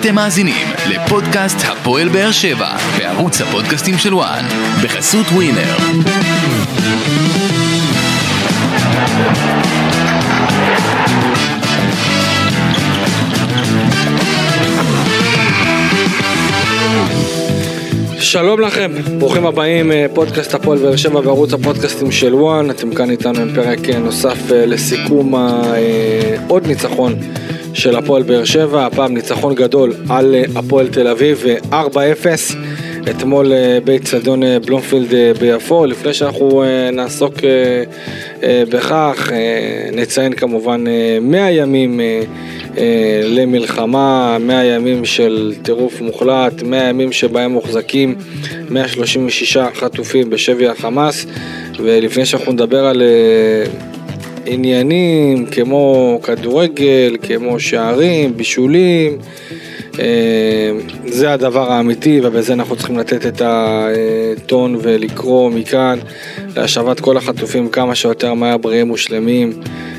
אתם מאזינים לפודקאסט הפועל באר שבע בערוץ הפודקאסטים של וואן בחסות ווינר. שלום לכם, ברוכים הבאים, אה, פודקאסט הפועל באר שבע בערוץ הפודקאסטים של וואן, אתם כאן איתנו עם פרק אה, נוסף אה, לסיכום עוד ניצחון של הפועל באר שבע, הפעם ניצחון גדול על הפועל תל אביב, 4-0. אתמול באיצטדיון בלומפילד ביפו. לפני שאנחנו נעסוק בכך, נציין כמובן 100 ימים אה, למלחמה, 100 ימים של טירוף מוחלט, 100 ימים שבהם מוחזקים 136 חטופים בשבי החמאס, ולפני שאנחנו נדבר על אה, עניינים כמו כדורגל, כמו שערים, בישולים, אה, זה הדבר האמיתי ובזה אנחנו צריכים לתת את הטון ולקרוא מכאן להשבת כל החטופים כמה שיותר מהר בריאים ושלמים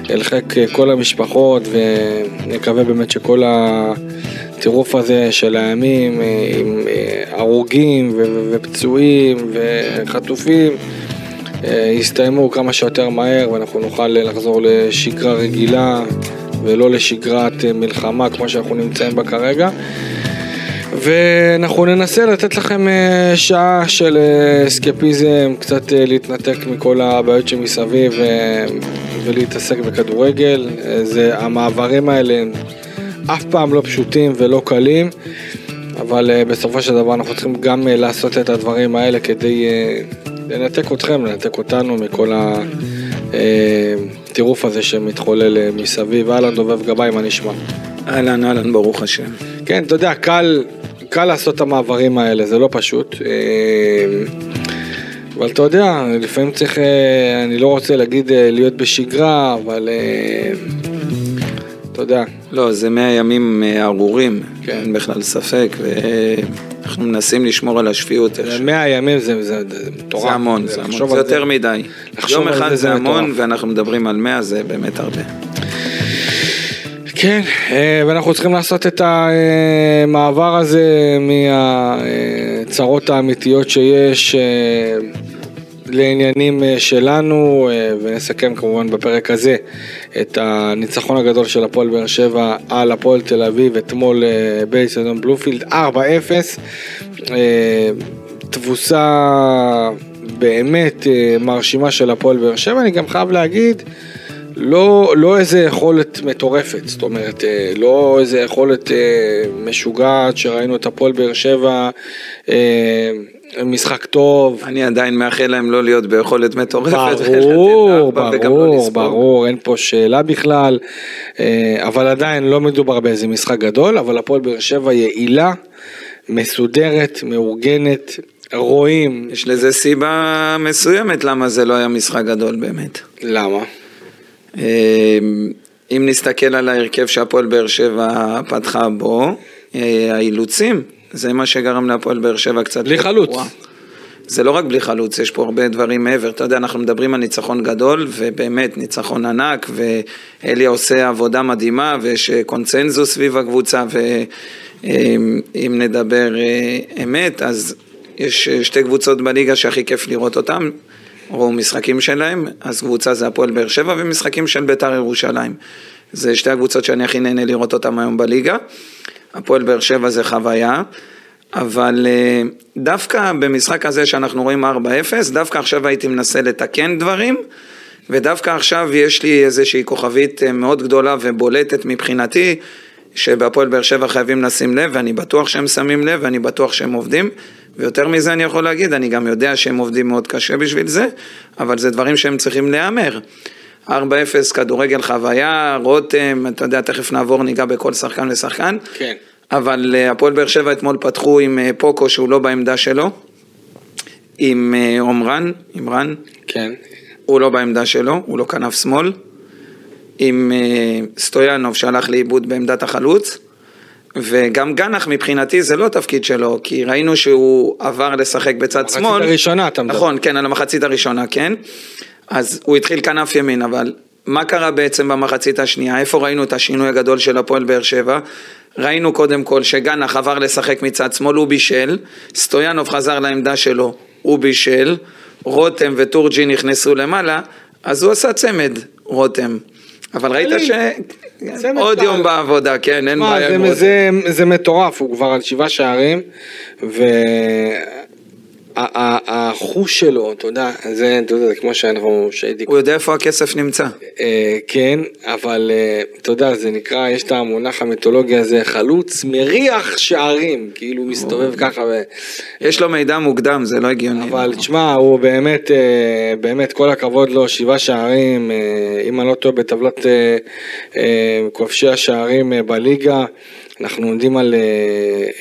אל חיק כל המשפחות ונקווה באמת שכל הטירוף הזה של הימים אה, עם אה, הרוגים ופצועים וחטופים יסתיימו כמה שיותר מהר ואנחנו נוכל לחזור לשגרה רגילה ולא לשגרת מלחמה כמו שאנחנו נמצאים בה כרגע. ואנחנו ננסה לתת לכם אה, שעה של אה, אסקפיזם, קצת אה, להתנתק מכל הבעיות שמסביב ולהתעסק בכדורגל. זה, המעברים האלה אף פעם לא פשוטים ולא קלים, אבל בסופו של דבר אנחנו צריכים גם לעשות את הדברים האלה כדי לנתק אתכם, לנתק אותנו מכל הטירוף הזה שמתחולל מסביב. אהלן דובב גבאי, מה נשמע? אהלן, אהלן, ברוך השם. כן, אתה יודע, קל, קל לעשות את המעברים האלה, זה לא פשוט. אה, אבל אתה יודע, לפעמים צריך, אה, אני לא רוצה להגיד אה, להיות בשגרה, אבל אתה יודע. לא, זה מאה ימים ארורים, כן. אין בכלל ספק, ואנחנו מנסים לשמור על השפיות. מאה ימים זה, מטורף. זה המון, זה, המון. זה יותר מדי. יום אחד זה, המון. ואנחנו מדברים על מאה, זה באמת הרבה. כן, אה, ואנחנו צריכים לעשות את המעבר הזה מהצרות האמיתיות שיש אה, לעניינים אה, שלנו, ונסכם כמובן בפרק הזה את הניצחון הגדול של הפועל באר שבע על הפועל תל אביב אתמול באיצטדיון בלופילד 4-0. תבוסה באמת מרשימה של הפועל באר שבע, אני גם חייב להגיד לא, לא איזה יכולת מטורפת, זאת אומרת, אה, לא איזה יכולת אה, משוגעת שראינו את הפועל באר שבע, אה, משחק טוב. אני עדיין מאחל להם לא להיות ביכולת מטורפת. ברור, ברור, לא ברור, אין פה שאלה בכלל, אבל עדיין לא מדובר באיזה משחק גדול, אבל הפועל באר שבע יעילה, מסודרת, מאורגנת. רואים. יש לזה סיבה מסוימת למה זה לא היה משחק גדול באמת. למה? אמ, אם נסתכל על ההרכב שהפועל באר שבע פתחה בו, אה, האילוצים, זה מה שגרם להפועל באר שבע קצת... בלי חלוץ. זה לא רק בלי חלוץ, יש פה הרבה דברים מעבר. אתה יודע, אנחנו מדברים על ניצחון גדול, ובאמת ניצחון ענק, ואלי עושה עבודה מדהימה, ויש קונצנזוס סביב הקבוצה, ואם נדבר אה, אמת, אז יש שתי קבוצות בליגה שהכי כיף לראות אותן, או משחקים שלהם, אז קבוצה זה הפועל באר שבע ומשחקים של בית"ר ירושלים. זה שתי הקבוצות שאני הכי נהנה לראות אותן היום בליגה. הפועל באר שבע זה חוויה, אבל אה, דווקא במשחק הזה שאנחנו רואים 4-0, דווקא עכשיו הייתי מנסה לתקן דברים, ודווקא עכשיו יש לי איזושהי כוכבית אה, מאוד גדולה ובולטת מבחינתי, שבהפועל באר שבע חייבים לשים לב, ואני בטוח שהם שמים לב, ואני בטוח שהם עובדים, ויותר מזה אני יכול להגיד, אני גם יודע שהם עובדים מאוד קשה בשביל זה, אבל זה דברים שהם צריכים להיאמר. 4-0 כדורגל חוויה, רותם, אתה יודע, תכף נעבור, ניגע בכל שחקן ושחקן. כן. אבל אה, הפועל באר שבע אתמול פתחו עם אה, פוקו שהוא לא בעמדה שלו, עם אה, עומרן, עם רן. כן. הוא לא בעמדה שלו, הוא לא כנף שמאל. עם סטויאנוב שהלך לאיבוד בעמדת החלוץ. וגם גנח מבחינתי זה לא תפקיד שלו, כי ראינו שהוא עבר לשחק בצד שמאל. המחצית הראשונה אתה מדבר. נכון, כן, על המחצית הראשונה, כן. אז הוא התחיל כנף ימין, אבל מה קרה בעצם במחצית השנייה? איפה ראינו את השינוי הגדול של הפועל באר שבע? ראינו קודם כל שגנח עבר לשחק מצד שמאל, הוא בישל, סטויאנוב חזר לעמדה שלו, הוא בישל, רותם וטורג'י נכנסו למעלה, אז הוא עשה צמד, רותם. אבל ראית ש... עוד. יום בעבודה, כן, אין בעיה זה, מטורף, הוא כבר על שבעה שערים, והחוש שלו, אתה יודע, זה, אתה יודע, זה כמו שאנחנו, הוא יודע איפה הכסף נמצא. אה, כן, אבל אה, אתה יודע, זה נקרא, יש את המונח המיתולוגי הזה, חלוץ מריח שערים, כאילו מסתובב ככה, ו... יש לו מידע מוקדם, זה לא הגיוני. אבל תשמע, הוא באמת, אה, באמת, כל הכבוד לו, שבעה שערים, אם אני לא טועה, בטבלת כובשי השערים בליגה, אנחנו עומדים על אה,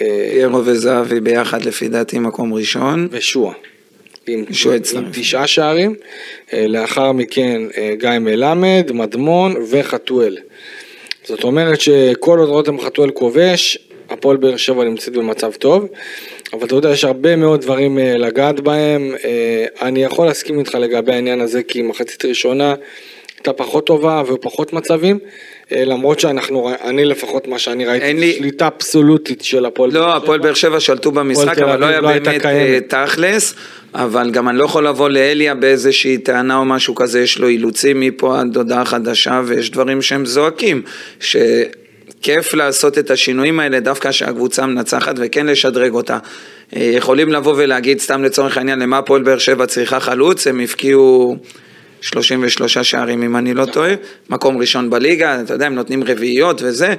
אה, פיירו וזהבי ביחד לפי דעתי מקום ראשון. ושועה. עם. תשעה שערים, אה, לאחר מכן גיא מלמד, מדמון וחתואל. זאת אומרת שכל עוד רותם חתואל כובש, הפועל באר שבע נמצאת במצב טוב, אבל אתה יודע, יש הרבה מאוד דברים לגעת בהם. אני יכול להסכים איתך לגבי העניין הזה, כי מחצית ראשונה הייתה פחות טובה ופחות מצבים, אה, למרות שאנחנו, אני לפחות מה שאני ראיתי, לי- שליטה אבסולוטית של הפועל באר לא, שבע. הפועל באר שבע שלטו במשחק, אבל לא היה לא באמת. אה, תכלס, אבל גם אני לא יכול לבוא לאליה באיזושהי טענה או משהו כזה, יש לו אילוצים מפה עד הודעה חדשה, ויש דברים שהם זועקים, שכיף לעשות את השינויים האלה דווקא שהקבוצה מנצחת וכן לשדרג אותה. אה, יכולים לבוא ולהגיד, סתם לצורך העניין, למה הפועל באר שבע צריכה חלוץ, הם הפקיעו 33 שערים אם אני לא טועה, מקום ראשון בליגה, אתה יודע, הם נותנים רביעיות וזה,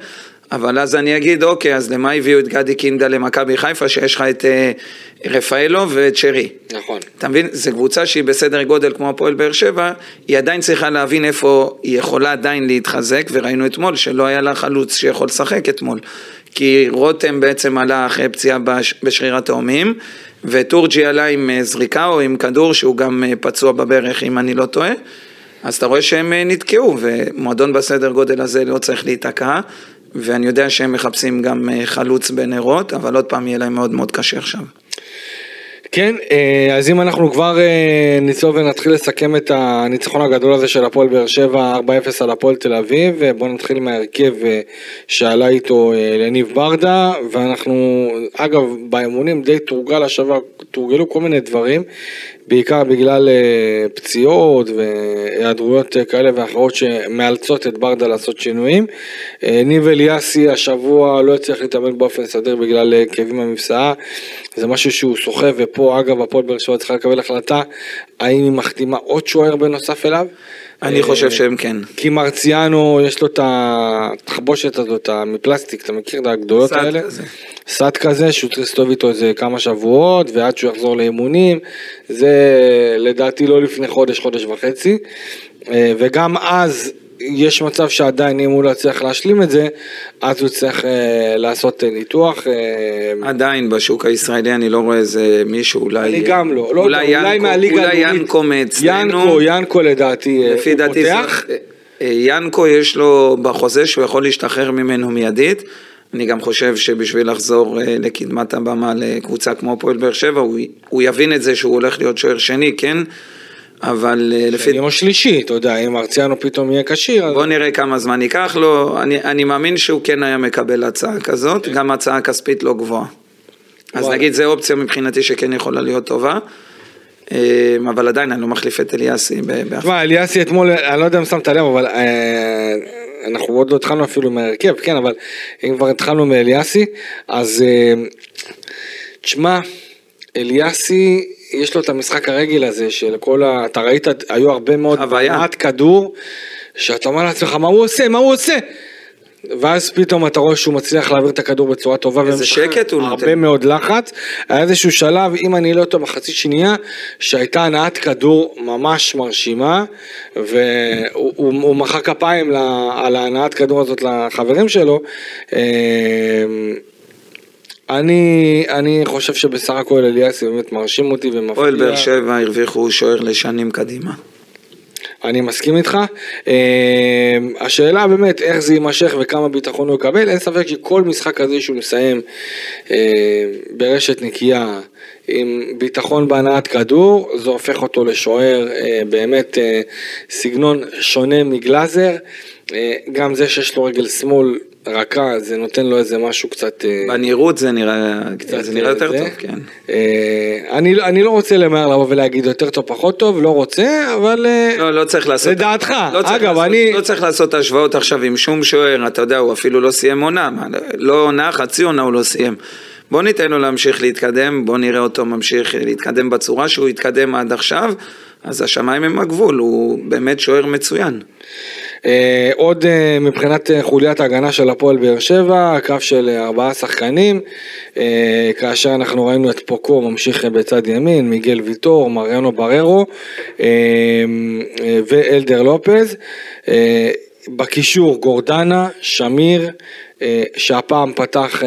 אבל אז אני אגיד, אוקיי, אז למה הביאו את גדי קינדה למכבי חיפה, שיש לך את אה, רפאלו ואת שרי. נכון. אתה מבין? זו קבוצה שהיא בסדר גודל כמו הפועל באר שבע, היא עדיין צריכה להבין איפה היא יכולה עדיין להתחזק, וראינו אתמול שלא היה לה חלוץ שיכול לשחק אתמול. כי רותם בעצם עלה אחרי פציעה בש- בשריר התאומים, וטורג'י עלה עם אה, זריקה או עם כדור שהוא גם אה, פצוע בברך אם אני לא טועה. אז אתה רואה שהם אה, נתקעו, ומועדון בסדר גודל הזה לא צריך להיתקע, ואני יודע שהם מחפשים גם חלוץ בנרות, אבל עוד פעם יהיה להם מאוד מאוד קשה עכשיו. כן, אה, אז אם אנחנו כבר אה, ניצור ונתחיל לסכם את הניצחון הגדול הזה של הפועל באר שבע, 4-0 על הפועל תל אביב, ובואו נתחיל מההרכב אה, שעלה איתו אה, לניב ברדה, ואנחנו, אגב, באימונים די תורגל השבוע, תורגלו כל מיני דברים, בעיקר בגלל אה, פציעות והיעדרויות אה, כאלה ואחרות שמאלצות את ברדה לעשות שינויים. אה, ניב אליאסי השבוע לא הצליח להתאמן באופן סדיר בגלל כאבים במפסעה, זה משהו שהוא סוחב, ופה אגב הפועל באר שבע צריכה לקבל החלטה האם היא מחתימה עוד שוער בנוסף אליו. אני חושב שהם כן. כי מרציאנו יש לו את התחבושת הזאת מפלסטיק, אתה מכיר את הגדולות האלה? סד כזה שהוא צריך להסתובב איתו איזה כמה שבועות ועד שהוא יחזור לאימונים, זה לדעתי לא לפני חודש, חודש וחצי, אה, וגם אז יש מצב שעדיין אם הוא לא יצליח להשלים את זה, אז הוא צריך אה, לעשות אה, ניתוח. אה, עדיין בשוק הישראלי אני לא רואה איזה מישהו, אולי... אני גם לא, לא אולי אולי ינקו- מהליגה אולי. ינקו מאצלנו. ינקו, ינקו לדעתי, אה, לפי הוא דעתי, פותח. זה- אה, ינקו יש לו בחוזה שהוא יכול להשתחרר ממנו מיידית. אני גם חושב שבשביל לחזור לקדמת הבמה לקבוצה כמו הפועל באר שבע, הוא, הוא יבין את זה שהוא הולך להיות שוער שני, כן? אבל אה, לפי... או שלישי, אתה יודע, אם מרציאנו פתאום יהיה כשיר, אז... בוא נראה כמה זמן ייקח לו, אני, אני מאמין שהוא כן היה מקבל הצעה כזאת, גם הצעה כספית לא גבוהה. אז. נגיד זו אופציה מבחינתי שכן יכולה להיות טובה, אה, אבל עדיין אני לא מחליף את אליאסי תשמע, אליאסי אתמול, אני לא יודע אם שמת לב, אבל אה, אנחנו עוד לא התחלנו אפילו מההרכב, כן, אבל אם כבר התחלנו מאליאסי, אז אה, תשמע, אליאסי, יש לו את המשחק הרגל הזה של כל ה... אתה ראית, היו הרבה מאוד. מעט כדור, שאתה אומר לעצמך, מה הוא עושה? מה הוא עושה? ואז פתאום אתה רואה שהוא מצליח להעביר את הכדור בצורה טובה. איזה שקט הוא הרבה נותן. מאוד לחץ. היה איזשהו שלב, אם אני לא טועה, מחצית שנייה, שהייתה הנעת כדור ממש מרשימה, והוא הוא, הוא מחא כפיים לה, על ההנעת כדור הזאת לחברים שלו. אני, אני חושב שבסך הכל אליאסי באמת מרשים אותי ומפתיע. הפועל באר שבע הרוויחו שוער לשנים קדימה. אני מסכים איתך. אה, השאלה באמת איך זה יימשך וכמה ביטחון הוא יקבל, אין ספק שכל משחק כזה שהוא מסיים אה, ברשת נקייה עם ביטחון בהנעת כדור, זה הופך אותו לשוער אה, באמת סגנון שונה מגלאזר. גם זה שיש לו רגל שמאל רכה, זה נותן לו איזה משהו קצת... אה, בנראות זה נראה, קצת זה נראה יותר זה. טוב, כן. אה, אני, אני לא רוצה למהר לבוא ולהגיד יותר טוב, פחות טוב, לא רוצה, אבל... אה, לא, לא צריך לעשות... לדעתך. לא צריך אגב, לעשות, אני- לא צריך לעשות השוואות עכשיו עם שום שוער, אתה יודע, הוא אפילו לא סיים עונה, לא עונה, חצי עונה הוא לא סיים. בוא ניתן לו להמשיך להתקדם, בוא נראה אותו ממשיך להתקדם בצורה שהוא התקדם עד עכשיו, אז השמיים הם הגבול, הוא באמת שוער מצוין. אה, עוד אה, מבחינת אה, חוליית ההגנה של הפועל באר שבע, קו של אה, ארבעה שחקנים, אה, כאשר אנחנו ראינו את פוקו ממשיך אה, בצד ימין, מיגל ויטור, מריאנו בררו אה, ואלדר לופז. אה, בקישור גורדנה, שמיר, שהפעם פתח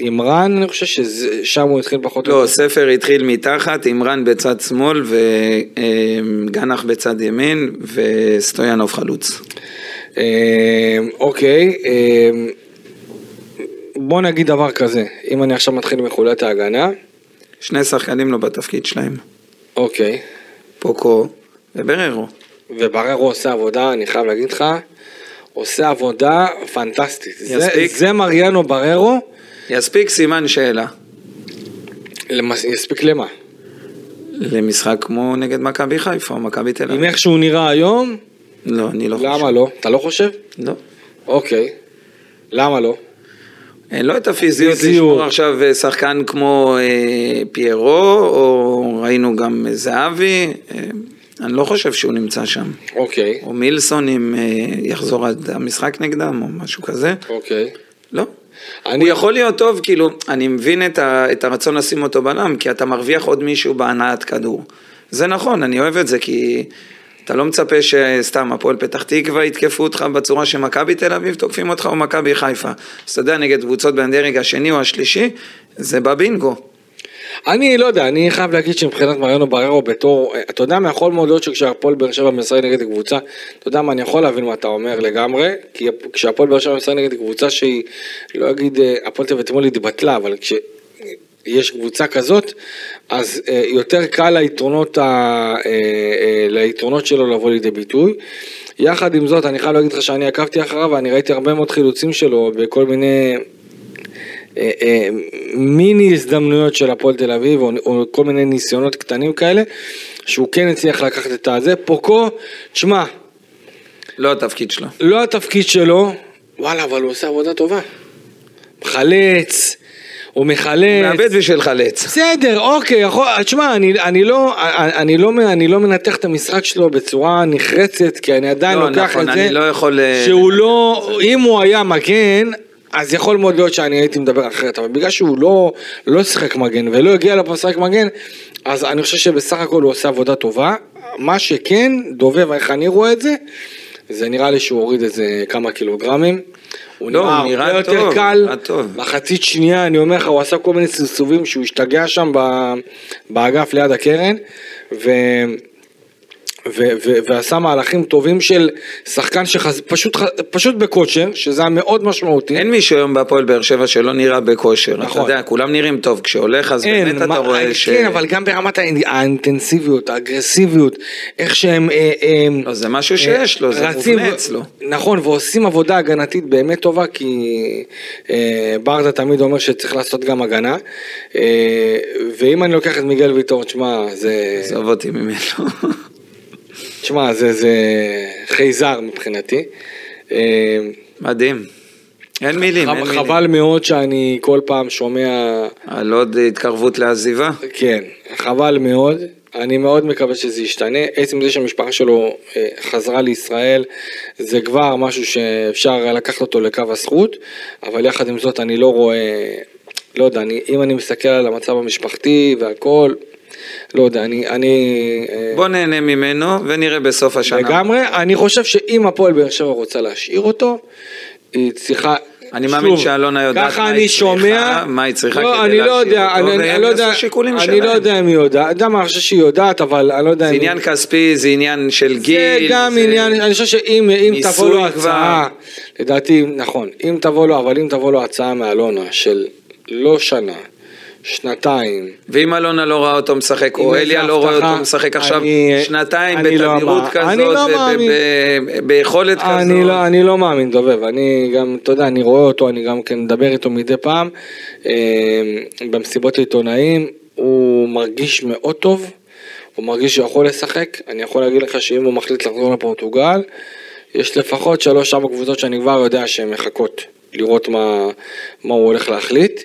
אה, עם רן, אני חושב ששם הוא התחיל פחות לא. ספר התחיל מתחת, אימרן בצד שמאל וגנח בצד ימין וסטויאנוב חלוץ. אה, אוקיי, אה, בוא נגיד דבר כזה, אם אני עכשיו מתחיל מחוליית ההגנה, שני שחקנים לא בתפקיד שלהם, אוקיי, פוקו ובררו. ובררו עושה עבודה, אני חייב להגיד לך, עושה עבודה פנטסטית. זה, יספיק? זה מריאנו בררו, יספיק סימן שאלה למס- יספיק למה? למשחק כמו נגד מכבי חיפה או מכבי תל עם אביב. איך שהוא נראה היום, לא, אני לא חושב. למה לא? אתה לא חושב? לא. אוקיי, למה לא? אין לו את הפיזיות פיזיות. לשמור עכשיו אה, שחקן כמו אה, פיירו, או ראינו גם זהבי, אה, אני לא חושב שהוא נמצא שם. אוקיי, או מילסון אם אה, יחזור עד המשחק נגדם, או משהו כזה. אוקיי. לא. אני- הוא יכול להיות טוב, כאילו, אני מבין את, ה, את הרצון לשים אותו בלם, כי אתה מרוויח עוד מישהו בהנעת כדור. זה נכון, אני אוהב את זה, כי אתה לא מצפה שסתם הפועל פתח תקווה יתקפו אותך בצורה שמכבי תל אביב תוקפים אותך או מכבי חיפה. אז אתה יודע, נגד קבוצות בדרג השני או השלישי, זה בבינגו. אני לא יודע, אני חייב להגיד שמבחינת מריאנו בררו בתור, אתה יודע מה יכול מאוד להיות שכשהפועל באר שבע משחק נגד קבוצה, אתה יודע מה, אני יכול להבין מה אתה אומר לגמרי, כי כשהפועל באר שבע משחק נגד קבוצה שהיא, לא אגיד, אה, הפועל תל אתמול התבטלה, אבל כשיש קבוצה כזאת, אז אה, יותר קל ליתרונות, ה, אה, אה, ליתרונות שלו לבוא לידי ביטוי. יחד עם זאת, אני חייב להגיד לך שאני עקבתי אחריו ואני ראיתי הרבה מאוד חילוצים שלו בכל מיני אה, אה, מיני הזדמנויות של הפועל תל אביב, או, או כל מיני ניסיונות קטנים כאלה, שהוא כן הצליח לקחת את הזה. פוקו, תשמע, לא התפקיד שלו. לא התפקיד שלו, וואלה, אבל הוא עושה עבודה טובה. מחלץ, הוא מחלץ. מאבד בשביל חלץ. בסדר, אוקיי, יכול, תשמע, אני, אני, לא, אני, לא, אני לא מנתח את המשחק שלו בצורה נחרצת, כי אני עדיין לא, לוקח נכון, את זה, אני לא יכול, אה, שהוא לא, אם הוא היה מגן, אז יכול מאוד להיות שאני הייתי מדבר אחרת, אבל בגלל שהוא לא, לא שיחק מגן ולא הגיע לפה לשחק מגן, אז אני חושב שבסך הכל הוא עושה עבודה טובה. מה שכן, דובב, איך אני רואה את זה, זה נראה לי שהוא הוריד איזה כמה קילוגרמים. הוא לא, נראה נראה הרבה יותר קל. מחצית שנייה, אני אומר לך, הוא עשה כל מיני סבסובים שהוא השתגע שם באגף ליד הקרן, ו... ו- ו- ועשה מהלכים טובים של שחקן שפשוט פשוט בכושר, שזה היה מאוד משמעותי. אין מישהו היום בהפועל באר שבע שלא נראה בכושר. אתה נכון. יודע, כולם נראים טוב. כשהולך אז אין, באמת אתה מה- רואה ש... כן, אבל גם ברמת האינ- האינטנסיביות, האגרסיביות, איך שהם... אה, אה, לא, זה משהו שיש לו, זה מובנה אצלו. נכון, ועושים עבודה הגנתית באמת טובה, כי אה, ברדה תמיד אומר שצריך לעשות גם הגנה. אה, ואם אני לוקח את מיגל ויטור, תשמע, זה... עזוב אותי ממנו. תשמע, זה, זה חייזר מבחינתי. אה, מדהים. אין מילים, אין מילים. חבל מאוד שאני כל פעם שומע, על עוד התקרבות לעזיבה. כן, חבל מאוד. אני מאוד מקווה שזה ישתנה. עצם זה שהמשפחה שלו אה, חזרה לישראל, זה כבר משהו שאפשר לקחת אותו לקו הזכות, אבל יחד עם זאת אני לא רואה, לא יודע, אני, אם אני מסתכל על המצב המשפחתי והכל, לא יודע, אני, אני אה, בוא נהנה ממנו ונראה בסוף השנה. לגמרי, אני חושב שאם הפועל באר שבע רוצה להשאיר אותו, היא צריכה... אני מאמין שוב, שאלונה יודעת מה אני היא צריכה, שומע, מה היא צריכה לא, כדי אני לא להשאיר יודע, אותו, אני, והם אני לא יודע, יעשו שיקולים אני שלהם. לא יודע אם היא יודעת, אתה יודע מה, אני חושב שהיא יודעת, אבל אני לא יודע זה אם... היא- עניין כספי, זה עניין של גיל. זה גם זה- עניין, אני חושב שאם אם תבוא לו כבר. הצעה, לדעתי, נכון, אם תבוא לו, אבל אם תבוא לו הצעה מאלונה של לא שנה, שנתיים. ואם אלונה לא ראה אותו משחק, או אליה לא רואה אותו משחק עכשיו אני- שנתיים לא בתדירות. כזאת, לא ביכולת כזאת. אני לא, אני לא מאמין, דובב, אני גם, אתה יודע, אני רואה אותו, אני גם כן מדבר איתו מדי פעם, אה, במסיבות העיתונאים, הוא מרגיש מאוד טוב, הוא מרגיש שהוא יכול לשחק, אני יכול להגיד לך שאם הוא מחליט לחזור לפורטוגל, יש לפחות שלוש ארבע קבוצות שאני כבר יודע שהן מחכות לראות מה, מה הוא הולך להחליט,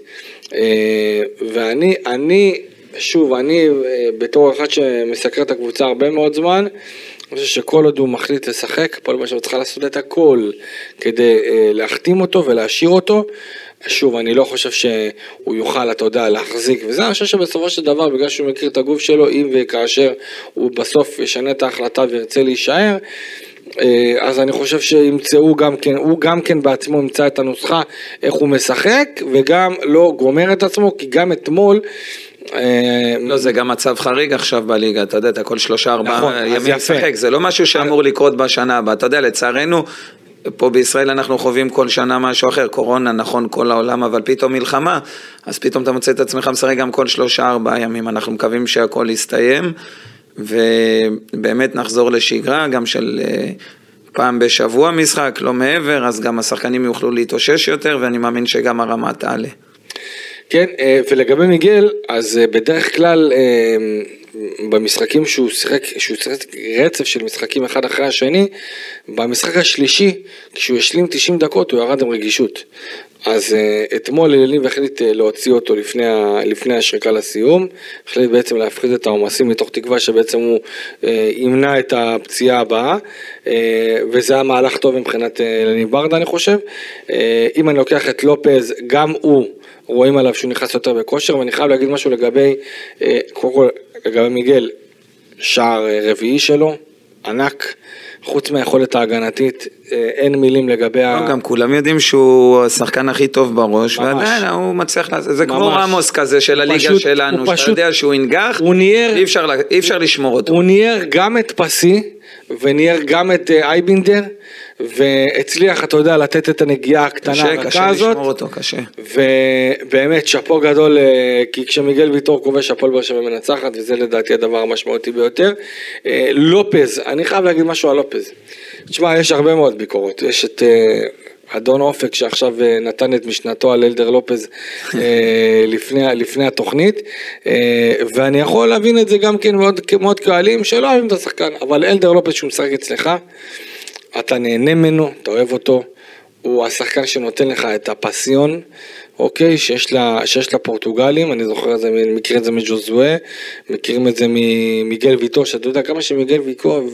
ואני, אני, שוב, אני אה, בתור אחד שמסקר את הקבוצה הרבה מאוד זמן, אני חושב שכל עוד הוא מחליט לשחק, הפועל באר שבע צריכה לעשות את הכל כדי אה, להחתים אותו ולהשאיר אותו. שוב, אני לא חושב שהוא יוכל, אתה יודע, להחזיק, וזה אני חושב שבסופו של דבר, בגלל שהוא מכיר את הגוף שלו, אם וכאשר הוא בסוף ישנה את ההחלטה וירצה להישאר, אה, אז אני חושב שימצאו גם כן, הוא גם כן בעצמו ימצא את הנוסחה איך הוא משחק, וגם לא גומר את עצמו, כי גם אתמול... אה, לא, זה גם מצב חריג עכשיו בליגה, אתה יודע, אתה כל שלושה נכון, ארבעה אז ימים. משחק, זה לא משהו שאמור לקרות בשנה הבאה, אתה יודע, לצערנו, פה בישראל אנחנו חווים כל שנה משהו אחר, קורונה, נכון, כל העולם, אבל פתאום מלחמה, אז פתאום אתה מוצא את עצמך משחק גם כל שלושה ארבעה ימים, אנחנו מקווים שהכל יסתיים, ובאמת נחזור לשגרה, גם של... אה, פעם בשבוע משחק, לא מעבר, אז גם השחקנים יוכלו להתאושש יותר, ואני מאמין שגם הרמה תעלה. כן, אה, ולגבי מיגל, אז אה, בדרך כלל במשחקים שהוא שיחק, שהוא שיחק רצף של משחקים אחד אחרי השני, במשחק השלישי, כשהוא השלים 90 דקות הוא ירד עם רגישות. אז uh, אתמול אליניב החליט uh, להוציא אותו לפני, לפני השריקה לסיום, החליט בעצם להפחית את העומסים מתוך תקווה שבעצם הוא uh, ימנע את הפציעה הבאה, וזה היה מהלך טוב מבחינת אליניב ברדה אני חושב. אם אני לוקח את לופז, גם הוא, רואים עליו שהוא נכנס יותר בכושר, ואני חייב להגיד משהו לגבי, קודם כל לגבי מיגל, שער רביעי שלו, ענק. חוץ מהיכולת ההגנתית, אה, אין מילים לגבי ה... גם כולם יודעים שהוא השחקן הכי טוב בראש. ועדיין הוא מצליח לעשות, זה כמו. רמוס כזה של הליגה פשוט- שלנו, שאתה פשוט- יודע שהוא ינגח, אפשר אי אפשר לשמור אותו. הוא ניער גם את פסי, וניער גם את אה, אייבינדר, והצליח, אתה יודע, לתת את הנגיעה הקטנה קשה, הרכה קשה הזאת. לשמור אותו, קשה. ובאמת שאפו גדול, אה, כי כשמיגל ויטור כובש הפועל באר שבע מנצחת, וזה לדעתי הדבר המשמעותי ביותר. אה, לופז, אני חייב להגיד משהו על לופז. תשמע, יש הרבה מאוד ביקורות. יש את אה, אדון אופק שעכשיו נתן את משנתו על אלדר לופז לפני, לפני התוכנית, ואני יכול להבין את זה גם כן מאוד, מאוד קהלים שלא אוהבים את השחקן, אבל אלדר לופז שהוא משחק אצלך, אתה נהנה ממנו, אתה אוהב אותו, הוא השחקן שנותן לך את הפסיון, אוקיי, שיש, לה, שיש לפורטוגלים, אני זוכר את זה, מכיר את זה מג'וזואה, מכירים את זה ממיגל ויטור, שאתה יודע כמה שמיגל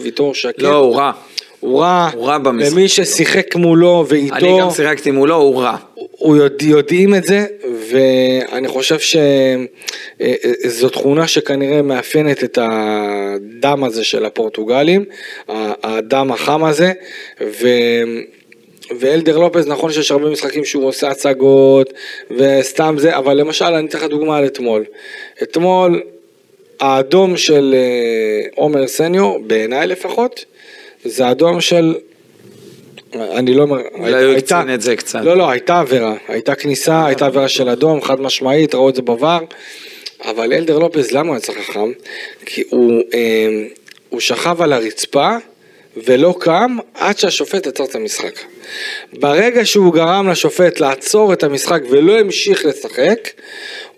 ויטור שקט, לא, הוא רע. הוא רע, הוא רע במשחק. ומי ששיחק מולו ואיתו, אני גם שיחקתי מולו, הוא רע. הוא יודע, יודעים את זה, ואני חושב שזו תכונה שכנראה מאפיינת את הדם הזה של הפורטוגלים, הדם החם הזה, ו... ואלדר לופז, נכון שיש הרבה משחקים שהוא עושה הצגות וסתם זה, אבל למשל אני אתן לך דוגמה על אתמול. אתמול האדום של אה, עומר סניור, בעיניי לפחות, זה אדום של אני לא אומר, אולי הוא הקצין את זה קצת. לא, לא, הייתה עבירה, הייתה כניסה, הייתה עבירה של אדום, חד משמעית, ראו את זה בVAR, אבל אלדר לופז, למה הוא יצא חכם? כי הוא, אה, הוא שכב על הרצפה ולא קם עד שהשופט עצר את המשחק. ברגע שהוא גרם לשופט לעצור את המשחק ולא המשיך לשחק,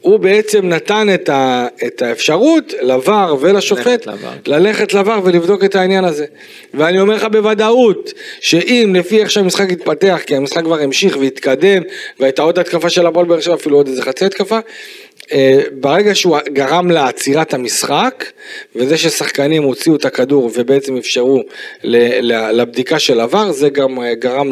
הוא בעצם נתן את, ה, את האפשרות לVAR ולשופט ללכת ל-VAR. ולבדוק את העניין הזה. ואני אומר לך בוודאות, שאם לפי איך שהמשחק התפתח, כי המשחק כבר המשיך והתקדם, והייתה עוד התקפה של הפועל באר שבע, אפילו עוד איזה חצי התקפה, אה, ברגע שהוא גרם לעצירת המשחק, וזה ששחקנים הוציאו את הכדור ובעצם אפשרו לבדיקה של עבר, זה גם אה, גרם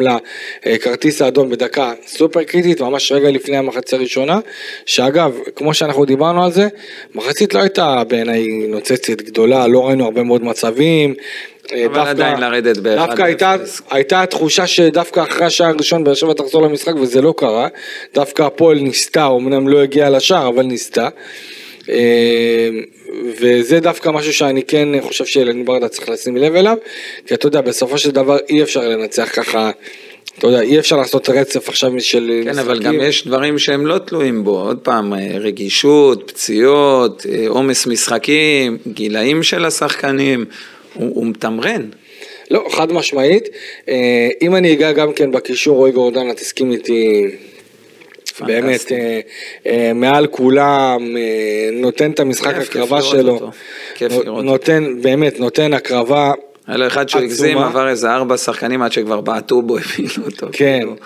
לכרטיס האדום בדקה סופר קריטית, ממש רגע לפני המחצית הראשונה, שאגב, כמו שאנחנו דיברנו על זה, מחצית לא הייתה בעיניי נוצצת גדולה, לא ראינו הרבה מאוד מצבים. אה, אבל עדיין לרדת ב- דווקא 1-0. הייתה, הייתה תחושה שדווקא אחרי השער הראשון באר שבע תחזור למשחק וזה לא קרה, דווקא הפועל ניסתה, אמנם לא הגיעה לשער אבל ניסתה. אה, וזה דווקא משהו שאני כן חושב שאלן ברדה צריך לשים לב אליו, כי אתה יודע בסופו של דבר אי אפשר לנצח ככה אתה יודע, אי אפשר לעשות רצף עכשיו של כן, אבל גם יש דברים שהם לא תלויים בו. עוד פעם, אה, רגישות, פציעות, אה, עומס משחקים, גילאים של השחקנים, הוא, הוא מתמרן. לא, חד משמעית. אה, אם אני אגע גם כן בקישור, רועי גורדנה, תסכים איתי. באמת, אה, אה, מעל כולם, אה, נותן את המשחק הקרבה שלו. אותו. כיף לראות נותן, באמת, נותן הקרבה. היה לו אחד שהוא הגזים, עצומה. עבר איזה ארבע שחקנים עד שכבר בעטו בו, הפעילו אותו. כן. כאילו.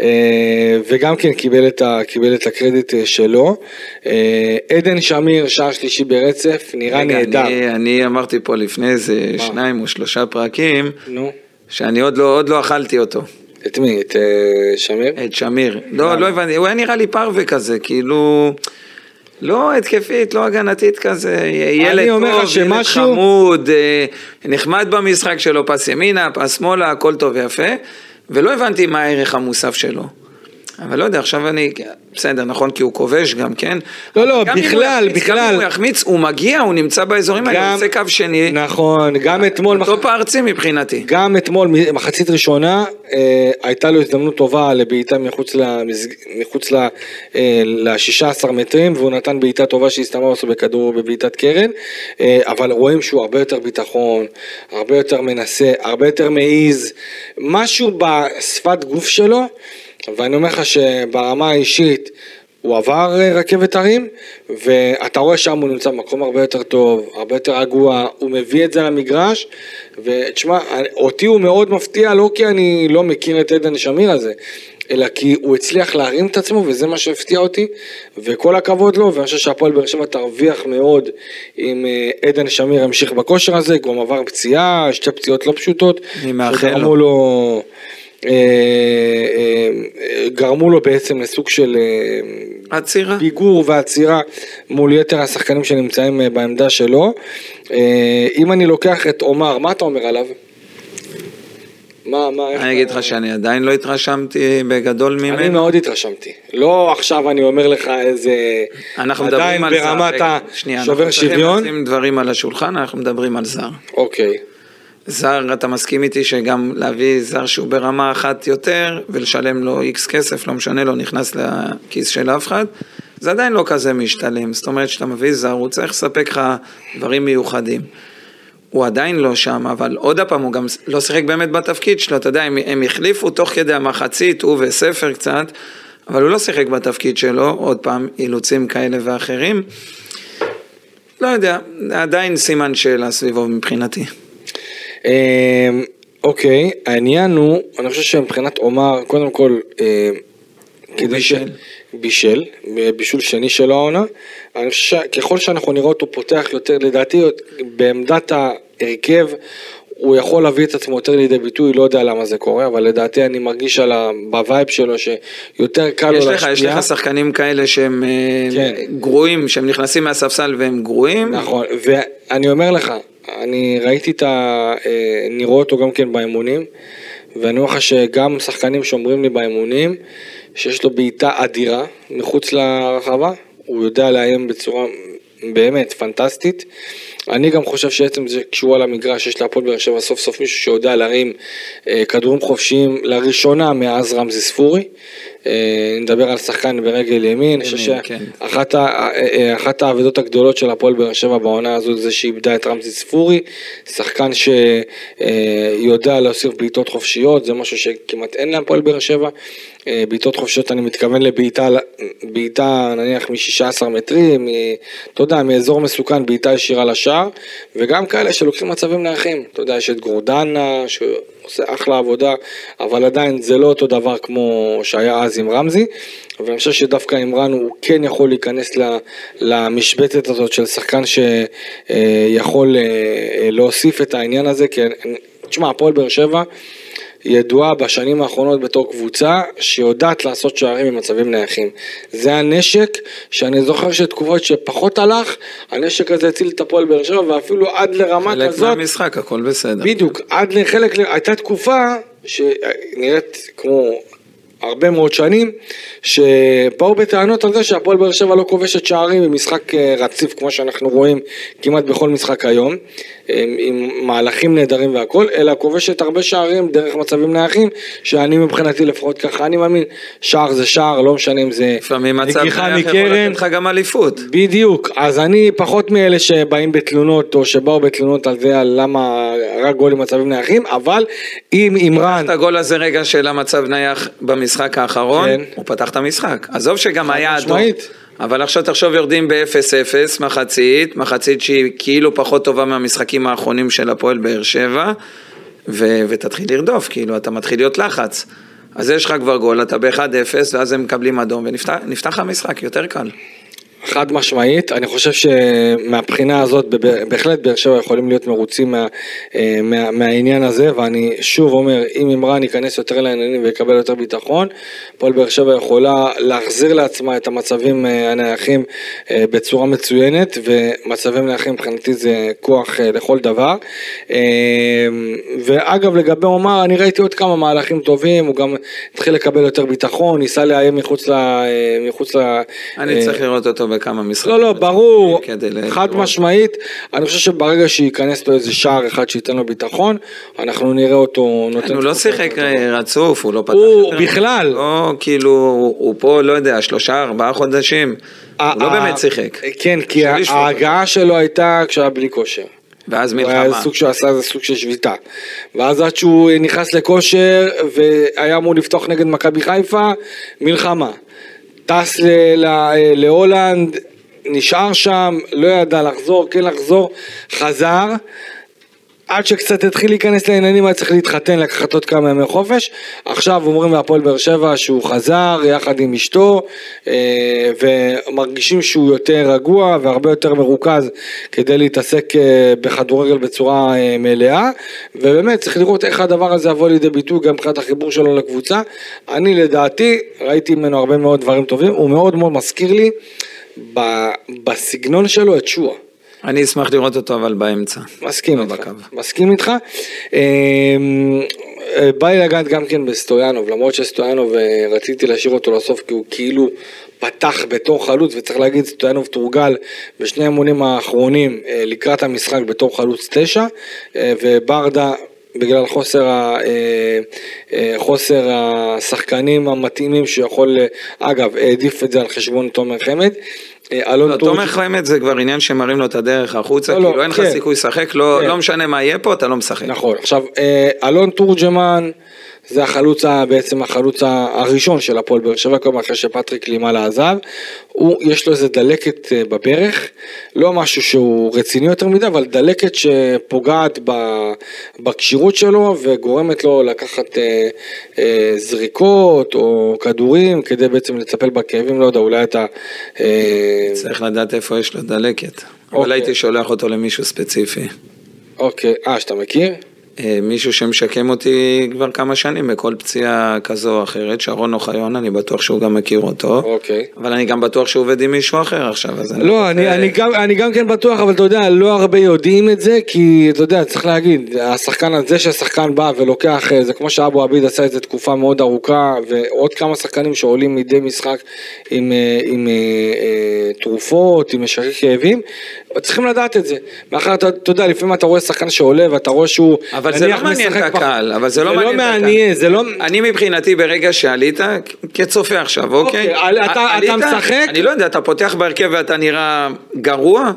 אה, וגם כן קיבל את, ה, קיבל את הקרדיט אה, שלו. אה, עדן שמיר, שער שלישי ברצף, נראה רגע, נהדר. אני, אני אמרתי פה לפני איזה שניים או שלושה פרקים, נו, שאני עוד לא, עוד לא אכלתי אותו, את מי? את אה, שמיר? את שמיר. לא, לא הבנתי, הוא היה נראה לי פרווה כזה, כאילו... לא התקפית, לא הגנתית כזה, ילד טוב, ילד שמשהו- חמוד, אה, נחמד במשחק שלו, פס ימינה, פס שמאלה, הכל טוב ויפה, ולא הבנתי מה הערך המוסף שלו. אבל לא יודע, עכשיו אני, בסדר, נכון, כי הוא כובש גם, כן? לא, לא, גם בכלל, יחמיץ, גם בכלל. אם הוא יחמיץ, הוא מגיע, הוא נמצא באזורים האלה, הוא עושה קו שני, נכון, גם אתמול, מח- טופ הארצי מבחינתי. גם אתמול, מחצית ראשונה, אה, הייתה לו הזדמנות טובה לבעיטה מחוץ, למסג... מחוץ ל... אה, ל-16 מטרים, והוא נתן בעיטה טובה שהסתיימה אותו בכדור בבעיטת קרן, אה, אבל רואים שהוא הרבה יותר ביטחון, הרבה יותר מנסה, הרבה יותר מעיז, משהו בשפת גוף שלו, ואני אומר לך שברמה האישית, הוא עבר אה, רכבת הרים, ואתה רואה שם הוא נמצא במקום הרבה יותר טוב, הרבה יותר רגוע, הוא מביא את זה למגרש, ותשמע, אותי הוא מאוד מפתיע, לא כי אני לא מכיר את עדן שמיר הזה, אלא כי הוא הצליח להרים את עצמו, וזה מה שהפתיע אותי, וכל הכבוד לו, ואני חושב שהפועל באר שבע תרוויח מאוד אם אה, עדן שמיר ימשיך בכושר הזה, גם עבר פציעה, שתי פציעות לא פשוטות, אני מאחל לו. לו... אה, אה, גרמו לו בעצם לסוג של אה, עצירה. פיגור ועצירה מול יתר השחקנים שנמצאים בעמדה שלו. אם אני לוקח את עומר, מה אתה אומר עליו? מה, מה, איך אני אגיד לך שאני עדיין לא התרשמתי בגדול אני ממנו. מאוד התרשמתי. לא עכשיו אני אומר לך איזה... אנחנו עדיין מדברים על זר. ברמת רגע, שנייה, השובר אנחנו צריכים שוויון. לשים דברים על השולחן, אנחנו מדברים על זר. אוקיי. זר, אתה מסכים איתי שגם להביא זר שהוא ברמה אחת יותר ולשלם לו איקס כסף, לא משנה, לא נכנס לכיס של אף אחד, זה עדיין לא כזה משתלם. זאת אומרת, כשאתה מביא זר, הוא צריך לספק לך דברים מיוחדים. הוא עדיין לא שם, אבל עוד פעם, הוא גם לא שיחק באמת בתפקיד שלו, אתה יודע, הם, הם החליפו תוך כדי המחצית, הוא וספר קצת, אבל הוא לא שיחק בתפקיד שלו, עוד פעם, אילוצים כאלה ואחרים. לא יודע, עדיין סימן שאלה סביבו מבחינתי. אמ, אוקיי, העניין הוא, אני חושב שמבחינת עומר, קודם כל, אה, כבר בישל. בישל, בישול שני שלו העונה. אני חושב שככל שאנחנו נראה אותו פותח יותר, לדעתי בעמדת ההרכב הוא יכול להביא את עצמו יותר לידי ביטוי, לא יודע למה זה קורה, אבל לדעתי אני מרגיש על ה... בווייב שלו שיותר קל לו יש להשפיע. לך, יש לך שחקנים כאלה שהם אה, כן. גרועים, שהם נכנסים מהספסל והם גרועים. נכון, ואני אומר לך, אני ראיתי את ה... אה, אני רואה אותו גם כן באימונים, ואני אומר לך שגם שחקנים שאומרים לי באימונים, שיש לו בעיטה אדירה מחוץ לרחבה, הוא יודע לאיים בצורה באמת פנטסטית. אני גם חושב שעצם זה כשהוא על המגרש, יש להפועל באר שבע סוף סוף מישהו שיודע להרים אה, כדורים חופשיים לראשונה מאז רמזי ספורי. אה, נדבר על שחקן ברגל ימין, אני חושב כן. שאחת ה- אה, אחת האבדות הגדולות של הפועל באר שבע בעונה הזאת זה שאיבדה את רמזי ספורי, שחקן שיודע להוסיף בעיטות חופשיות, זה משהו שכמעט אין להפועל באר שבע. אה, בעיטות חופשיות אני מתכוון לבעיטה, בעיטה נניח מ-16 מטרים, אתה יודע, מאזור מסוכן, בעיטה ישירה לשער, וגם כאלה שלוקחים מצבים נייחים, אתה יודע, יש את גורדנה, שעושה אחלה עבודה, אבל עדיין זה לא אותו דבר כמו שהיה אז עם רמזי, ואני חושב שדווקא עם רן הוא כן יכול להיכנס למשבצת הזאת של שחקן שיכול להוסיף את העניין הזה, כי, תשמע, הפועל באר שבע, ידועה בשנים האחרונות בתור קבוצה שיודעת לעשות שערים במצבים נייחים. זה הנשק שאני זוכר שתקופות שפחות הלך, הנשק הזה הציל את הפועל באר שבע ואפילו עד לרמה חלק כזאת, מהמשחק, הכל בסדר. בדיוק, עד לחלק, הייתה תקופה שנראית כמו הרבה מאוד שנים, שבאו בטענות על זה שהפועל באר שבע לא כובשת שערים במשחק אה, רציף כמו שאנחנו רואים כמעט בכל משחק היום, עם, עם מהלכים נהדרים והכל, אלא כובשת הרבה שערים דרך מצבים נייחים, שאני מבחינתי לפחות ככה, אני מאמין, שער זה שער, לא משנה אם זה לפעמים מצב נייח יכול. לתת לך גם אליפות. בדיוק, אז אני פחות מאלה שבאים בתלונות או שבאו בתלונות על זה, על למה רק גולים מצבים נייחים, אבל אם אימרן, את הגול הזה רגע של המצב נייח במשחק האחרון, כן. הוא פתח את המשחק. עזוב שגם היה אדום. אבל עכשיו תחשוב יורדים ב-0-0 מחצית, מחצית שהיא כאילו פחות טובה מהמשחקים האחרונים של הפועל באר שבע, ו- ותתחיל לרדוף, כאילו אתה מתחיל להיות לחץ. אז יש לך כבר גול, אתה ב-1-0, ואז הם מקבלים אדום, ונפתח המשחק, יותר קל. חד משמעית, אני חושב שמהבחינה הזאת בהחלט באר שבע יכולים להיות מרוצים מה, אה, מה, מהעניין הזה ואני שוב אומר אם אימרן ייכנס יותר לעניינים ויקבל יותר ביטחון, הפועל באר שבע יכולה להחזיר לעצמה את המצבים אה, הנייחים אה, בצורה מצוינת ומצבים נייחים מבחינתי זה כוח לכל דבר. ואגב לגבי עומר אני ראיתי עוד כמה מהלכים טובים, הוא גם התחיל לקבל יותר ביטחון, ניסה לאיים מחוץ ל... מחוץ ל אני צריך לראות אותו בכמה משחקים. לא, לא, ברור, חד. משמעית. אני חושב שברגע שייכנס לו איזה שער אחד שייתן לו ביטחון, אנחנו נראה אותו נותן... הוא לא שיחק רצוף, הוא לא פתח הוא. בכלל. לא, כאילו, הוא פה, לא יודע, שלושה, ארבעה חודשים. הוא לא באמת שיחק. כן, כי. ההגעה שלו הייתה כשהיה בלי כושר. ואז הוא היה מלחמה. סוג שהוא עשה איזה סוג של שביתה. ואז עד שהוא נכנס לכושר והיה אמור לפתוח נגד מכבי חיפה, מלחמה. טס ל- להולנד, נשאר שם, לא ידע לחזור, כן לחזור, חזר. עד שקצת התחיל להיכנס לעניינים היה צריך להתחתן, לקחת עוד כמה ימי חופש. עכשיו אומרים להפועל באר שבע שהוא חזר יחד עם אשתו, אה, ומרגישים שהוא יותר רגוע והרבה יותר מרוכז כדי להתעסק אה, בכדורגל בצורה אה, מלאה. ובאמת צריך לראות איך הדבר הזה יבוא לידי ביטוי גם מבחינת החיבור שלו לקבוצה. אני לדעתי ראיתי ממנו הרבה מאוד דברים טובים, הוא מאוד מאוד מזכיר לי בסגנון שלו את שועה. אני אשמח לראות אותו אבל באמצע. מסכים לא איתך. מסכים איתך. אמ, אה, בא לי לגעת גם כן בסטויאנוב, למרות שסטויאנוב אה, רציתי להשאיר אותו לסוף כי הוא כאילו פתח בתור חלוץ וצריך להגיד סטויאנוב תורגל בשני האמונים האחרונים אה, לקראת המשחק בתור חלוץ תשע וברדה בגלל חוסר, ה, אה, אה, חוסר השחקנים המתאימים שיכול, אגב העדיף את זה על חשבון תומר חמד. אה, אלון לא, טורג'- תומר חמד זה כבר עניין שמראים לו את הדרך החוצה, לא, לא, כאילו אין לך כן. סיכוי לשחק, לא כן. לא משנה מה יהיה פה, אתה לא משחק. נכון, עכשיו אלון תורג'מן זה החלוץ, בעצם החלוץ הראשון של הפועל באר שבע, כל אחרי שפטריק לימאלה עזב, הוא, יש לו איזה דלקת אה, בברך, לא משהו שהוא רציני יותר מדי, אבל דלקת שפוגעת בכשירות שלו וגורמת לו לקחת אה, אה, זריקות או כדורים כדי בעצם לטפל בכאבים, לא יודע, אולי אתה... אה, צריך לדעת איפה יש לו דלקת. אבל אוקיי. הייתי שולח אותו למישהו ספציפי. אוקיי, אה, שאתה מכיר? אה, מישהו שמשקם אותי כבר כמה שנים בכל פציעה כזו או אחרת, שרון אוחיון, אני בטוח שהוא גם מכיר אותו. אוקיי. אבל אני גם בטוח שהוא עובד עם מישהו אחר עכשיו, אז אני... לא, אני, רוצה- אני, גם, אני גם כן בטוח, אבל אתה יודע, לא הרבה יודעים את זה, כי אתה יודע, צריך להגיד, השחקן הזה שהשחקן בא ולוקח, אה, זה כמו שאבו עביד עשה את זה תקופה מאוד ארוכה, ועוד כמה שחקנים שעולים מדי משחק עם, אה, עם אה, אה, תרופות, עם משככי כאבים, צריכים לדעת את זה. מאחר, אתה, אתה יודע, לפעמים אתה רואה שחקן שעולה ואתה רואה שהוא, אבל זה לא נניח מעניין משחק את הקהל, אבל זה לא מעניין את הקהל. מעניין, זה לא... אני מבחינתי ברגע שעלית, כצופה עכשיו, אוקיי? אוקיי, אתה- משחק? אני לא יודע, אתה פותח בהרכב ואתה נראה גרוע?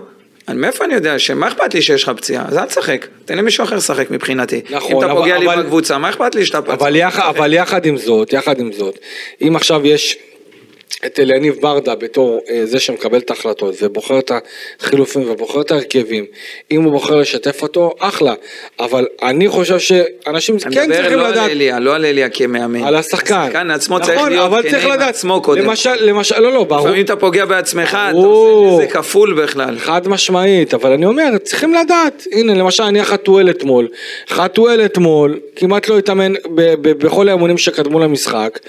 אני- מאיפה אני יודע? שמה אכפת לי שיש לך פציעה? אז אל תשחק, תן למישהו אחר לשחק מבחינתי. נכון, אם אתה אבל- פוגע לי אבל- בקבוצה, מה אכפת לי שאתה פצוע? אבל יחד, אבל יחד עם זאת, יחד עם זאת, אם עכשיו יש את אליניב ברדה בתור אה, זה שמקבל את ההחלטות ובוחר את החילופים ובוחר את ההרכבים, אם הוא בוחר לשתף אותו, אחלה. אבל אני חושב שאנשים אני כן מדבר צריכים לא לדעת על אליה, לא על אליה כמאמן. על השחקן. השחקן עצמו צריך נכון, להיות אבל כנה צריך עם. עצמו קודם. למשל, למשל, לא, לא, ברור. לפעמים אתה פוגע בעצמך, אתה ברור. עושה נזק כפול בכלל. חד משמעית, אבל אני אומר, צריכים לדעת, הנה למשל אני חתואל אתמול, חתואל אתמול, כמעט לא התאמן בכל האמונים שקדמו למשחק,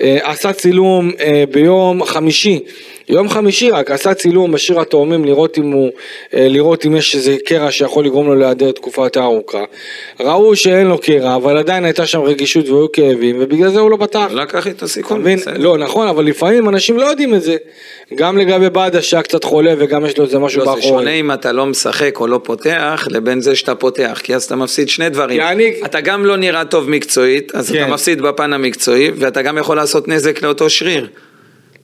אה, עשה צילום אה, ביום יום חמישי, יום חמישי רק עשה צילום בשיר התאומים לראות אם, הוא, אה, לראות אם יש איזה קרע שיכול לגרום לו להיעדר תקופה יותר ארוכה. ראו שאין לו קרע, אבל עדיין הייתה שם רגישות והיו כאבים, ובגלל זה הוא לא פתח. לקח איתו אתה סיכון, מבין? בסדר. לא, נכון, אבל לפעמים אנשים לא יודעים את זה. גם לגבי באדה שהיה קצת חולה וגם יש לו איזה משהו לא, זה באחורי. שונה אם אתה לא משחק או לא פותח, לבין זה שאתה פותח, כי אז אתה מפסיד שני דברים. אני- אתה גם לא נראה טוב מקצועית, אז כן. אתה מפסיד בפן המקצועי, ואתה גם יכול לעשות נזק לאותו שריר.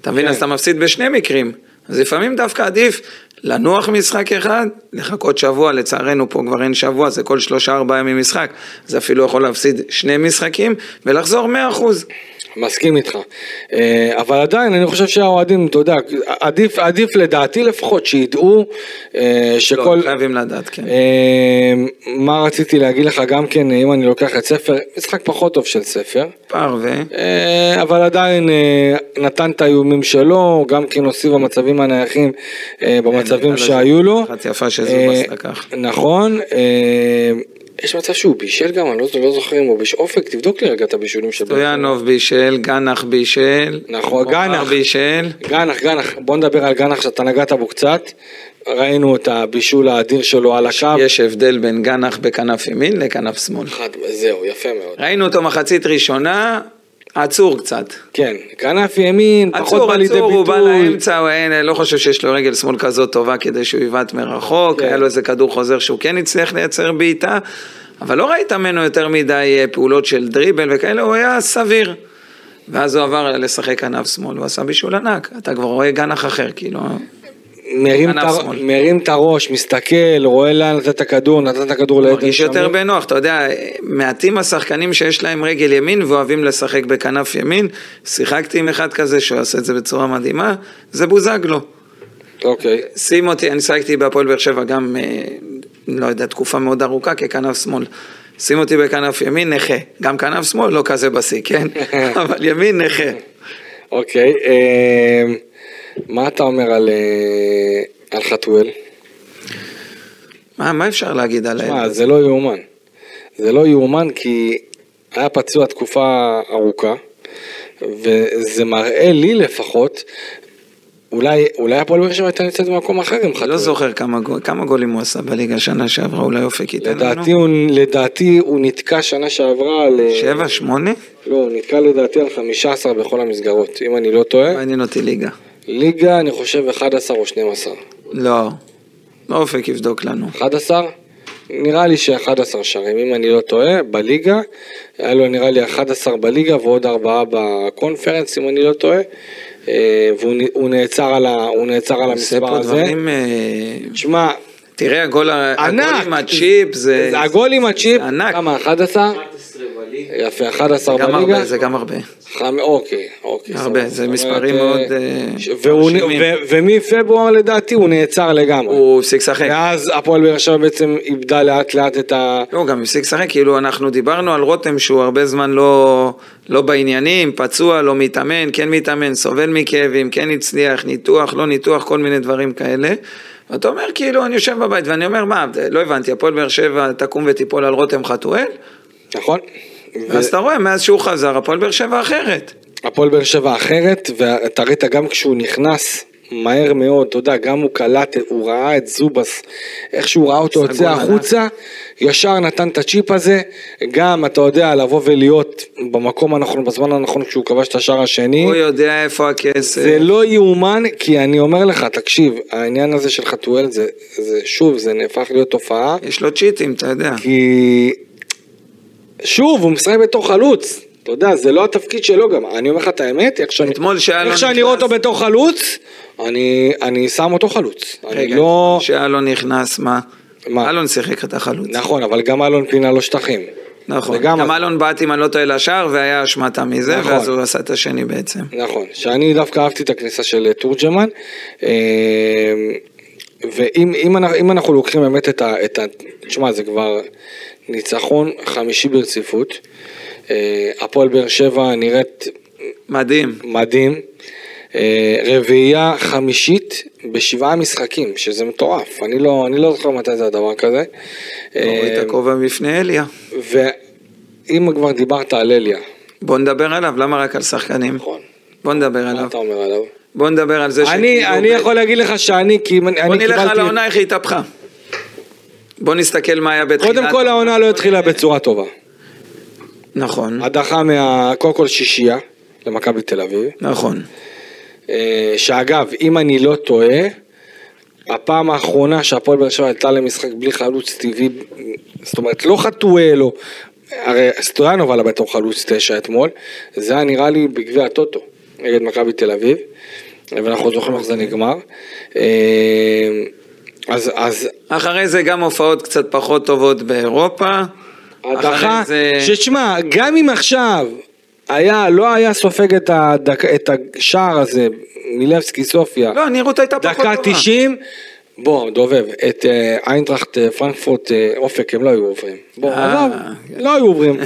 אתה מבין? כן. אז אתה מפסיד בשני מקרים. אז לפעמים דווקא עדיף לנוח משחק אחד, לחכות שבוע, לצערנו פה כבר אין שבוע, זה כל שלושה ארבעה ימים משחק, אז אפילו יכול להפסיד שני משחקים, ולחזור מאה אחוז. מסכים איתך. אה, אבל עדיין אני חושב שהאוהדים, אתה יודע, עדיף, עדיף לדעתי לפחות שידעו אה, שכל... לא, חייבים לדעת, כן. אה, מה רציתי להגיד לך גם כן, אם אני לוקח את ספר, משחק פחות טוב של ספר. פרווה. אה, אבל עדיין נתן את האיומים שלו, גם כן הוסיף במצבים הנייחים, אה, במצבים שהיו לו. אחת יפה שזובס אה, לקח. נכון. יש מצב שהוא בישל גם, אני לא, לא זוכר אם הוא בישל. אופק, תבדוק לי רגע את הבישולים של... סטויאנוב בישל, גנח בישל. נכון, גנח. בישל. גנח, גנח, בוא נדבר על גנח שאתה נגעת בו קצת. ראינו את הבישול האדיר שלו על הקו. יש הבדל בין גנח בכנף ימין לכנף שמאל. אחד, זהו, יפה מאוד. ראינו אותו מחצית ראשונה, עצור קצת. כן, כנף ימין, פחות עצור, בא לידי עצור, הוא בא ביטוי. לאמצע, הוא אין, לא חושב שיש לו רגל שמאל כזאת טובה כדי שהוא יבעט מרחוק, כן. היה לו איזה כדור חוזר שהוא כן הצליח לייצר בעיטה, אבל לא ראית ממנו יותר מדי אה, פעולות של דריבל וכאלה, הוא היה סביר. ואז הוא עבר לשחק כנף שמאל, הוא עשה בישול ענק, אתה כבר רואה גנח אחר, כאילו, מרים, את הראש, מסתכל, רואה לאן לתת את הכדור, נתן את הכדור לעדן מרגיש. יותר בנוח, אתה יודע, מעטים השחקנים שיש להם רגל ימין ואוהבים לשחק בכנף ימין, שיחקתי עם אחד כזה שהוא עושה את זה בצורה מדהימה, זה בוזגלו. אוקיי. שים אותי, אני שיחקתי בהפועל באר שבע גם, אה, לא יודע, תקופה מאוד ארוכה ככנף שמאל. שים אותי בכנף ימין, נכה. גם כנף שמאל לא כזה בשיא, כן? אבל ימין, נכה. אוקיי, אה, מה אתה אומר על, אה, על חתואל? מה, מה אפשר להגיד עליהם? שמע, זה לא יאומן. זה לא יאומן כי היה פצוע תקופה ארוכה, וזה מראה לי לפחות, אולי, אולי הפועל באר שבע הייתה נמצאת במקום אחר עם אני חתואל. לא זוכר כמה, גול- כמה גולים הוא עשה בליגה שנה שעברה, אולי אופק ייתן לנו. לדעתי הוא, לדעתי הוא נתקע שנה שעברה על... אה, שבע, שמונה? לא, הוא נתקע לדעתי על 15 בכל המסגרות, אם אני לא טועה. מעניין אותי ליגה. ליגה, אני חושב 11 או 12. לא. אופק יבדוק לנו. 11? נראה לי ש-11 שערים, אם אני לא טועה, בליגה. היה לו נראה לי 11 בליגה ועוד 4 בקונפרנס, אם אני לא טועה. אה, והוא נעצר על, ה, נעצר על המספר הזה. דברים... אה, שמע, תראה, הגול ה- ענק. הגול עם הצ'יפ זה... הגול עם הצ'יפ, ענק. כמה? 11? יפה, 11 גם בליגה. הרבה, זה גם הרבה. חמ... אוקיי, אוקיי. הרבה. זה מספרים מאוד, אה, אה, מרשימים. ומפברואר לדעתי הוא נעצר לגמרי. הוא הפסיק לשחק. ואז הפועל באר שבע בעצם איבדה לאט לאט את ה... לא, הוא גם הפסיק לשחק, כאילו אנחנו דיברנו על רותם שהוא הרבה זמן לא, לא בעניינים, פצוע, לא מתאמן, כן מתאמן, סובל מכאבים, כן הצליח, ניתוח, לא ניתוח, כל מיני דברים כאלה. ואתה אומר, כאילו, אני יושב בבית ואני אומר, מה, לא הבנתי, הפועל באר שבע תקום ותיפול על רותם חתואל? נכון? ואז אתה רואה, מאז שהוא חזר, הפועל באר שבע אחרת. הפועל באר שבע אחרת, ואתה ראית גם כשהוא נכנס מהר מאוד, אתה יודע, גם הוא קלט, הוא ראה את זובס, איך שהוא ראה אותו יוצא. החוצה, ישר נתן את הצ'יפ הזה, גם, אתה יודע, לבוא ולהיות במקום הנכון, בזמן הנכון, כשהוא כבש את השער השני. הוא יודע איפה הכסף. זה לא יאומן, כי אני אומר לך, תקשיב, העניין הזה של חתואל, זה, זה שוב, זה נהפך להיות תופעה, יש לו צ'יטים, אתה יודע. כי שוב, הוא משחק בתור חלוץ. אתה יודע, זה לא התפקיד שלו גם. אני אומר לך את האמת, איך שאני, אתמול שאלון איך שאני נכנס- רואה אותו בתור חלוץ, אני, אני שם אותו חלוץ. רגע, לא... שאלון נכנס, מה? מה? אלון שיחק את החלוץ. נכון, אבל גם אלון פינה לו שטחים. נכון, וגם- גם אלון בעט אם אני לא טועה לשער והיה אשמתה מזה, נכון. ואז הוא עשה את השני בעצם. נכון, שאני דווקא אהבתי את הכניסה של אה, תורג'מן. אה, ואם אם אנחנו, אם אנחנו לוקחים באמת את ה... את ה תשמע, זה כבר ניצחון חמישי ברציפות. אה, הפועל באר שבע נראית מדהים. מדהים. אה, רביעייה חמישית בשבעה משחקים, שזה מטורף. אני לא, אני לא זוכר מתי זה הדבר כזה. הוריד את הכובע בפני אליה. ואם כבר דיברת על אליה, בוא נדבר עליו, למה רק על שחקנים? נכון. בוא נדבר מה עליו. אתה אומר עליו? בוא נדבר על זה אני, שכאילו אני יכול להגיד לך שאני, כי אני בוא אני נלך קיבלתי... על העונה איך היא התהפכה. בוא נסתכל מה היה בתחילת... קודם כל העונה לא התחילה בצורה טובה. נכון, הדחה מה... קודם כל שישייה למכבי תל אביב. נכון. אה, שאגב, אם אני לא טועה, הפעם האחרונה שהפועל באר שבע עלתה למשחק בלי חלוץ טבעי, זאת אומרת לא חתואל או... הרי סטויאנוב עלה בתור חלוץ תשע אתמול, זה היה נראה לי בגביע הטוטו נגד מכבי תל אביב, ואנחנו זוכרים איך זה נגמר. אה, אז, אז אחרי זה גם הופעות קצת פחות טובות באירופה. הדחה, זה- שתשמע, גם אם עכשיו היה, לא היה סופג את, הדק, את השער הזה, מילבסקי סופיה, לא, הנראות הייתה פחות דקה טובה. 90, בוא, דובב, את אה, איינטראכט אה, פרנקפורט אה, אופק הם לא היו עוברים. בוא, עזוב, לא היו עוברים.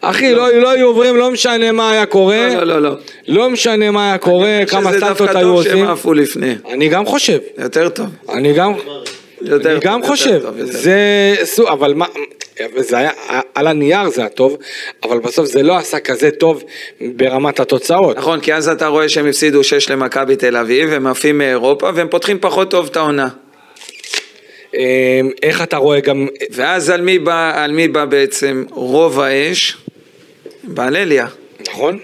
אחי, לא לא היו עוברים, לא משנה מה היה קורה, לא, לא, לא. לא משנה מה היה קורה, כמה שזה סטטות דווקא היו טוב שהם עושים. עפו לפני. אני גם חושב, יותר טוב. אני גם... יותר אני גם יותר חושב, טוב, יותר זה, סו- אבל מה, זה היה, על הנייר זה היה טוב, אבל בסוף זה לא עשה כזה טוב ברמת התוצאות. נכון, כי אז אתה רואה שהם הפסידו 6 למכבי תל אביב, הם עפים מאירופה, והם פותחים פחות טוב את העונה. אה, איך אתה רואה גם, ואז על מי בא, על מי בא בעצם רוב האש? באלליה. נכון?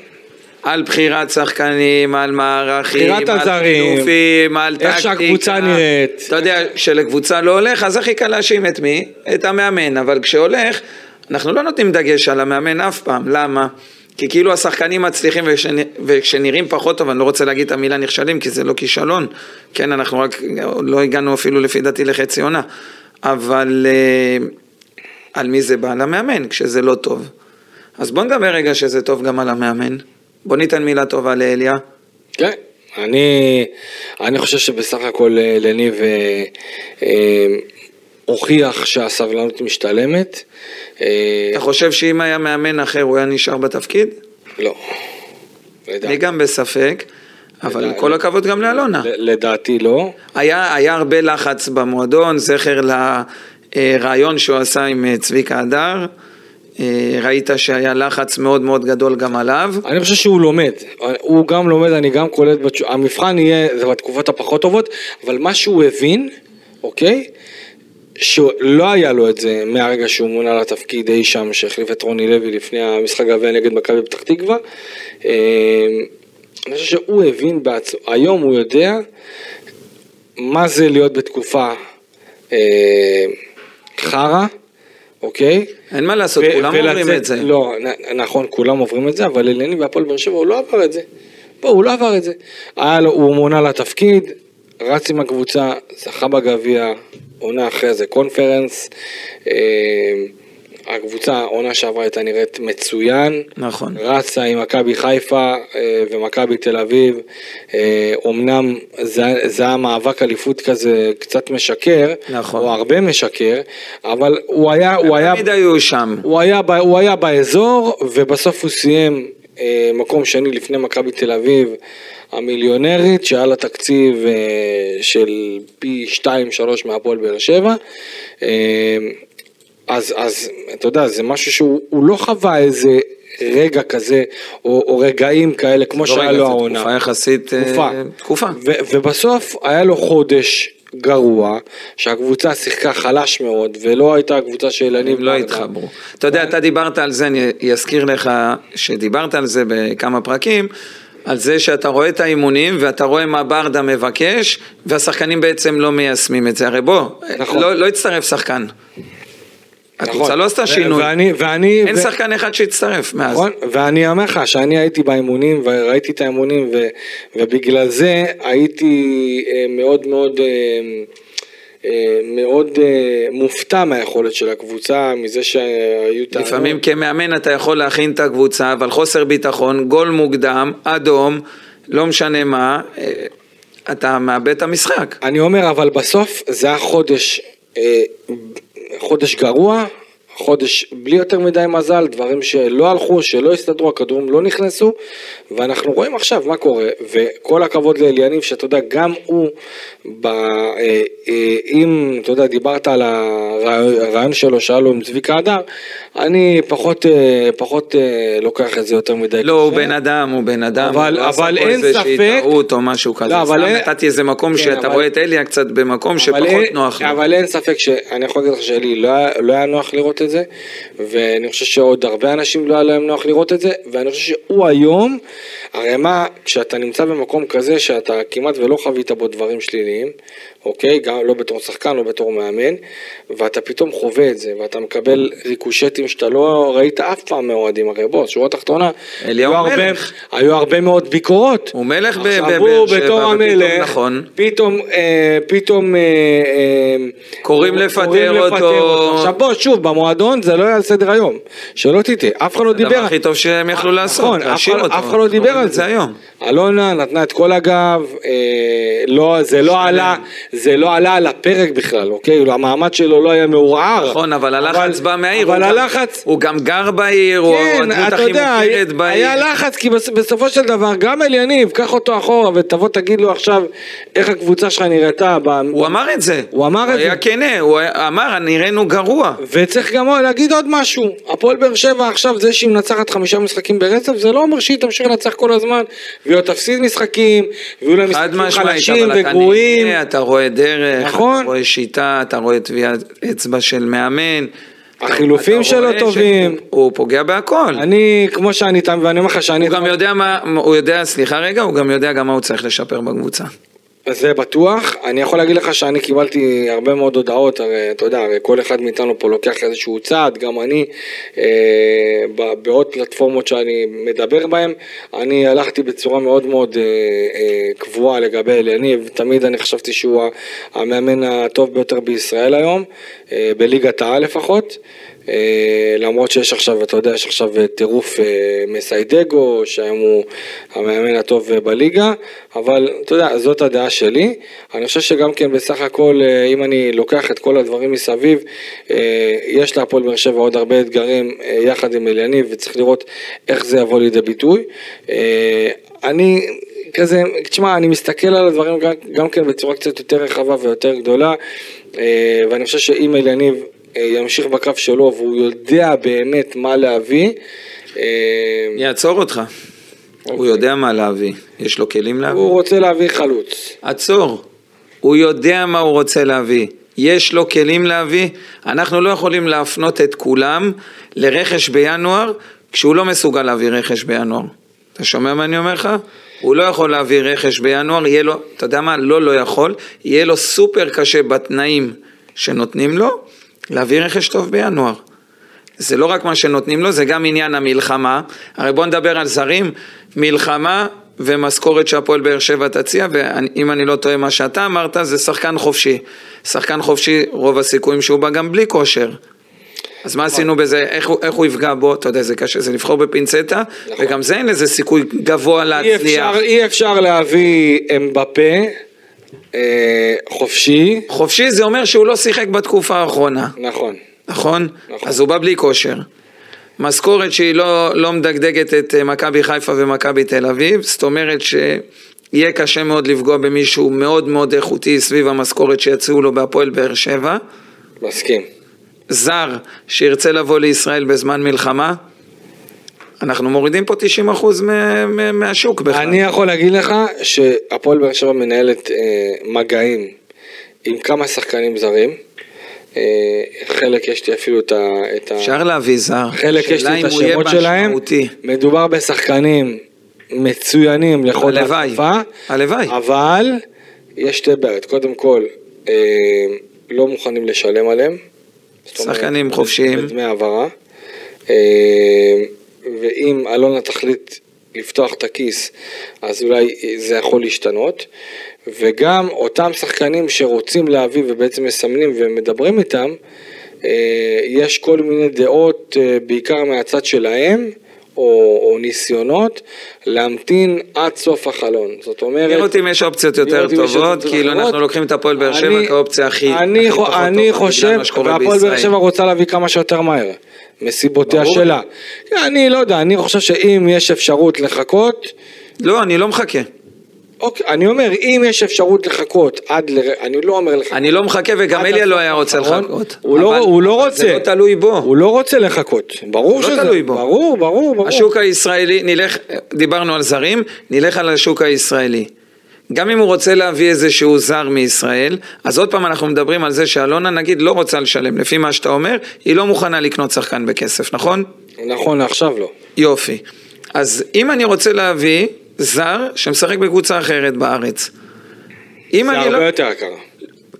על בחירת שחקנים, על מערכים, בחירת על חילופים, על טקטיקה. איך שהקבוצה נראית. אתה יודע, כשלקבוצה לא הולך, אז הכי קל להאשים את מי? את המאמן, אבל כשהולך, אנחנו לא נותנים דגש על המאמן אף פעם, למה? כי כאילו השחקנים מצליחים וכשנ... וכשנראים פחות טוב, אני לא רוצה להגיד את המילה נכשלים, כי זה לא כישלון, כן, אנחנו רק, לא הגענו אפילו לפי דעתי לחצי עונה, אבל אה, על מי זה בא? על המאמן, כשזה לא טוב. אז בוא נדבר רגע שזה טוב גם על המאמן. בוא ניתן מילה טובה לאליה. כן. אני, אני חושב שבסך הכל לניב אה, אה, הוכיח שהסבלנות משתלמת. אה, אתה חושב שאם היה מאמן אחר הוא היה נשאר בתפקיד? לא. אני לדעתי- גם בספק, אבל לדעתי- כל הכבוד גם לאלונה. לדעתי לא. היה, היה הרבה לחץ במועדון, זכר לרעיון שהוא עשה עם אה, צביקה הדר. אה, ראית שהיה לחץ מאוד מאוד גדול גם עליו. אני חושב שהוא לומד, הוא גם לומד, אני גם קולט. המבחן יהיה, זה בתקופות הפחות טובות, אבל מה שהוא הבין, אוקיי? שלא היה לו את זה מהרגע שהוא מונה לתפקיד אי שם שהחליף את רוני לוי לפני המשחק גביע נגד מכבי פתח תקווה. אה, אני חושב שהוא הבין בעצמו, היום הוא יודע מה זה להיות בתקופה אה, חרא, אוקיי? אין מה לעשות, כולם אומרים את זה. לא, נכון, כולם עוברים את זה, אבל אלני והפועל באר שבע הוא לא עבר את זה. בוא, הוא לא עבר את זה. היה לו, הוא מונה לתפקיד, רץ עם הקבוצה, זכה בגביע, עונה אחרי זה קונפרנס. אה, הקבוצה, העונה שעברה הייתה נראית מצוין. נכון. רצה עם מכבי חיפה אה, ומכבי תל אביב. אה, אומנם זה, זה היה מאבק אליפות כזה קצת משקר, נכון. או הרבה משקר, אבל הוא היה, הוא היה, תמיד היו שם. הוא היה, הוא היה באזור, ובסוף הוא סיים אה, מקום שני לפני מכבי תל אביב המיליונרית, שהיה לה תקציב אה, של פי 2-3 מהפועל באר שבע. אה, אז, אז אתה יודע, זה משהו שהוא הוא לא חווה איזה רגע כזה, או, או רגעים כאלה, כמו לא שהיה לו העונה. תקופה יחסית, אה, תקופה. תקופה. ו- ובסוף היה לו חודש גרוע, שהקבוצה שיחקה חלש מאוד, ולא הייתה הקבוצה של יניב הם לא. התחברו. אתה יודע, אתה דיברת על זה, אני אזכיר לך שדיברת על זה בכמה פרקים, על זה שאתה רואה את האימונים ואתה רואה מה ברדה מבקש, והשחקנים בעצם לא מיישמים את זה. הרי בוא, נכון. לא, לא הצטרף שחקן. הקבוצה נכון. לא עשתה שינוי. ואני, ואני, אין ו- שחקן אחד שהצטרף מאז. נכון, ואני אומר לך שאני הייתי באימונים וראיתי את האימונים ו, ובגלל זה הייתי אה, מאוד מאוד אה, אה, מאוד אה, מופתע מהיכולת של הקבוצה, מזה שהיו טענות. לפעמים כמאמן אתה יכול להכין את הקבוצה, אבל חוסר ביטחון, גול מוקדם, אדום, לא משנה מה, אה, אתה מאבד את המשחק. אני אומר, אבל בסוף זה היה חודש, אה, חודש גרוע, חודש בלי יותר מדי מזל, דברים שלא הלכו, שלא הסתדרו, הכדורים לא נכנסו, ואנחנו רואים עכשיו מה קורה, וכל הכבוד לאליניב, שאתה יודע, גם הוא, ב, אה, אה, אם, אתה יודע, דיברת על הרעיון שלו, שהיה לו עם צביקה הדר, אני פחות, אה, פחות אה, לוקח את זה יותר מדי לא, הוא בן אדם, הוא בן אדם, אבל- הוא לא עשה אבל פה אין איזושהי ספק- טעות או משהו כזה, לא, אבל סתם אין- נתתי איזה מקום כן, שאתה אבל- רואה את אליה קצת במקום אבל שפחות אין- נוח לו. אבל אין ספק שאני יכול להגיד לך שלי לא, לא היה נוח לראות את זה, ואני חושב שעוד הרבה אנשים לא היה להם נוח לראות את זה, ואני חושב שהוא היום, הרי מה, כשאתה נמצא במקום כזה שאתה כמעט ולא חווית בו דברים שליליים, אוקיי? גם לא בתור שחקן, לא בתור מאמן, ואתה פתאום חווה את זה, ואתה מקבל ריקושטים שאתה לא ראית אף פעם מאוהדים, הרי בוא, שורה תחתונה, היו הרבה-. היו הרבה מאוד ביקורות. הוא מלך בבאר שבע, בתור המלך, נכון. פתאום, אה, פתאום, אה, אה, קוראים לפטר אותו. עכשיו בוא, שוב, במועדון זה לא היה על סדר היום, שלא תטעה, אף אחד לא דיבר. הדבר הכי טוב שהם יכלו לעשות, נכון, אף להשאיר אותו. אף אחד לא דיבר על זה. היום. אלונה נתנה את כל הגב, אה, לא, זה לא עלה, זה לא עלה על הפרק בכלל, אוקיי? המעמד שלו לא היה מעורער. נכון, אבל הלחץ בא מהעיר. אבל הלחץ... הוא גם גר בעיר, הוא כן, הדמות הכי מוכרת בעיר. היה לחץ, כי בס- בסופו של דבר, גם אליניב, קח אותו אחורה ותבוא תגיד לו עכשיו איך הקבוצה שלך נראתה. הוא אמר את זה. הוא אמר את הוא היה זה. כנה, הוא אמר, נראינו גרוע. וצריך גם להגיד עוד משהו, הפועל באר שבע עכשיו זה שהיא מנצחת חמישה משחקים ברצף, זה לא אומר שהיא תמשיך לנצח כל הזמן, והיא עוד תפסיד משחקים, ויהיו חד משחקים חלשים אתה וגרועים. נהנה, אתה רואה דרך, נכון. אתה רואה שיטה, אתה רואה טביעת אצבע של מאמן. החילופים אתה שלו טובים. הוא פוגע בהכל. אני, כמו שאני תם, ואני אומר לך שאני... הוא גם יודע מה, הוא יודע, סליחה רגע, הוא גם יודע גם מה הוא צריך לשפר בקבוצה. זה בטוח, אני יכול להגיד לך שאני קיבלתי הרבה מאוד הודעות, הרי אתה יודע, הרי כל אחד מאיתנו פה לוקח איזשהו צעד, גם אני, אה, בעוד פלטפורמות שאני מדבר בהן, אני הלכתי בצורה מאוד מאוד אה, אה, קבועה לגבי אליניב, תמיד אני חשבתי שהוא המאמן הטוב ביותר בישראל היום, אה, בליגת העל לפחות. אה, למרות שיש עכשיו, אתה יודע, יש עכשיו אה, טירוף אה, מסיידגו, שהיום הוא המאמן הטוב אה, בליגה, אבל אתה יודע, זאת הדעה שלי. אני חושב שגם כן בסך הכל, אה, אם אני לוקח את כל הדברים מסביב, אה, יש להפועל באר שבע עוד הרבה אתגרים אה, יחד עם אליניב, וצריך לראות איך זה יבוא לידי ביטוי. אה, אני... כזה, תשמע, אני מסתכל על הדברים גם, גם כן בצורה קצת יותר רחבה ויותר גדולה, אה, ואני חושב שאם אליניב אה, ימשיך בקו שלו והוא יודע באמת מה להביא. אה, יעצור אותך. הוא יודע מה להביא, יש לו כלים להביא. הוא רוצה להביא חלוץ. עצור. הוא יודע מה הוא רוצה להביא. יש לו כלים להביא. אנחנו לא יכולים להפנות את כולם לרכש בינואר, כשהוא לא מסוגל להביא רכש בינואר. אתה שומע מה אני אומר לך? הוא לא יכול להביא רכש בינואר, יהיה לו, אתה יודע מה? לא, לא יכול. יהיה לו סופר קשה בתנאים שנותנים לו, להביא רכש טוב בינואר. זה לא רק מה שנותנים לו, זה גם עניין המלחמה. הרי בוא נדבר על זרים, מלחמה ומשכורת שהפועל באר שבע תציע, ואם אני לא טועה מה שאתה אמרת, זה שחקן חופשי. שחקן חופשי, רוב הסיכויים שהוא בא גם בלי כושר. אז מה עשינו בזה, איך הוא, איך הוא יפגע בו, אתה יודע, זה קשה, זה לבחור בפינצטה, נכון. וגם זה אין לזה סיכוי גבוה אי להצליח. אפשר, אי אפשר להביא אמבפה חופשי, חופשי זה אומר שהוא לא שיחק בתקופה האחרונה. נכון. נכון? נכון. אז הוא בא בלי כושר. משכורת שהיא לא, לא מדגדגת את אה, מכבי חיפה ומכבי תל אביב, זאת אומרת שיהיה קשה מאוד לפגוע במישהו מאוד מאוד איכותי סביב המשכורת שיציעו לו בהפועל באר שבע. מסכים. זר שירצה לבוא לישראל בזמן מלחמה, אנחנו מורידים פה 90% מה, מה, מהשוק בכלל. אני יכול להגיד לך שהפועל באר שבע מנהלת אה, מגעים עם כמה שחקנים זרים. אה, חלק יש לי אפילו את ה... אפשר להביא זר, חלק יש לי את השמות שלהם. מדובר בשחקנים מצוינים לכל התקופה. הלוואי. אבל יש שתי בעיות. קודם כל, אה, לא מוכנים לשלם עליהם. שחקנים חופשיים. בדמי העברה. ואם אלונה תחליט לפתוח את הכיס, אז אולי זה יכול להשתנות. וגם אותם שחקנים שרוצים להביא ובעצם מסמנים ומדברים איתם, אה, יש כל מיני דעות, אה, בעיקר מהצד שלהם, או, או ניסיונות להמתין עד סוף החלון. זאת אומרת... תראה אותי אם יש אופציות יותר טובות, כאילו. אנחנו לוקחים את הפועל באר שבע אני- כאופציה הכי אני, הכי חו- פחות אני טובה, בגלל חושב, והפועל באר. שבע רוצה להביא כמה שיותר מהר, מסיבותיה. שלה. אני לא יודע, אני חושב שאם יש אפשרות לחכות, לא, אני לא מחכה. אוקיי, אני אומר, אם יש אפשרות לחכות עד ל... אני לא אומר לך... אני לא מחכה וגם אליה לא היה רוצה האחרון, לחכות. הוא לא, הוא לא רוצה. זה לא תלוי בו. הוא לא רוצה לחכות. ברור לא שזה... תלוי בו. ברור, ברור, ברור. השוק הישראלי, נלך, דיברנו על זרים, נלך על השוק הישראלי. גם אם הוא רוצה להביא איזשהו זר מישראל, אז עוד פעם אנחנו מדברים על זה שאלונה נגיד לא רוצה לשלם, לפי מה שאתה אומר, היא לא מוכנה לקנות שחקן בכסף, נכון? נכון, עכשיו לא. יופי. אז אם אני רוצה להביא זר שמשחק בקבוצה אחרת בארץ, אם זה אני הרבה לא... יותר יקר.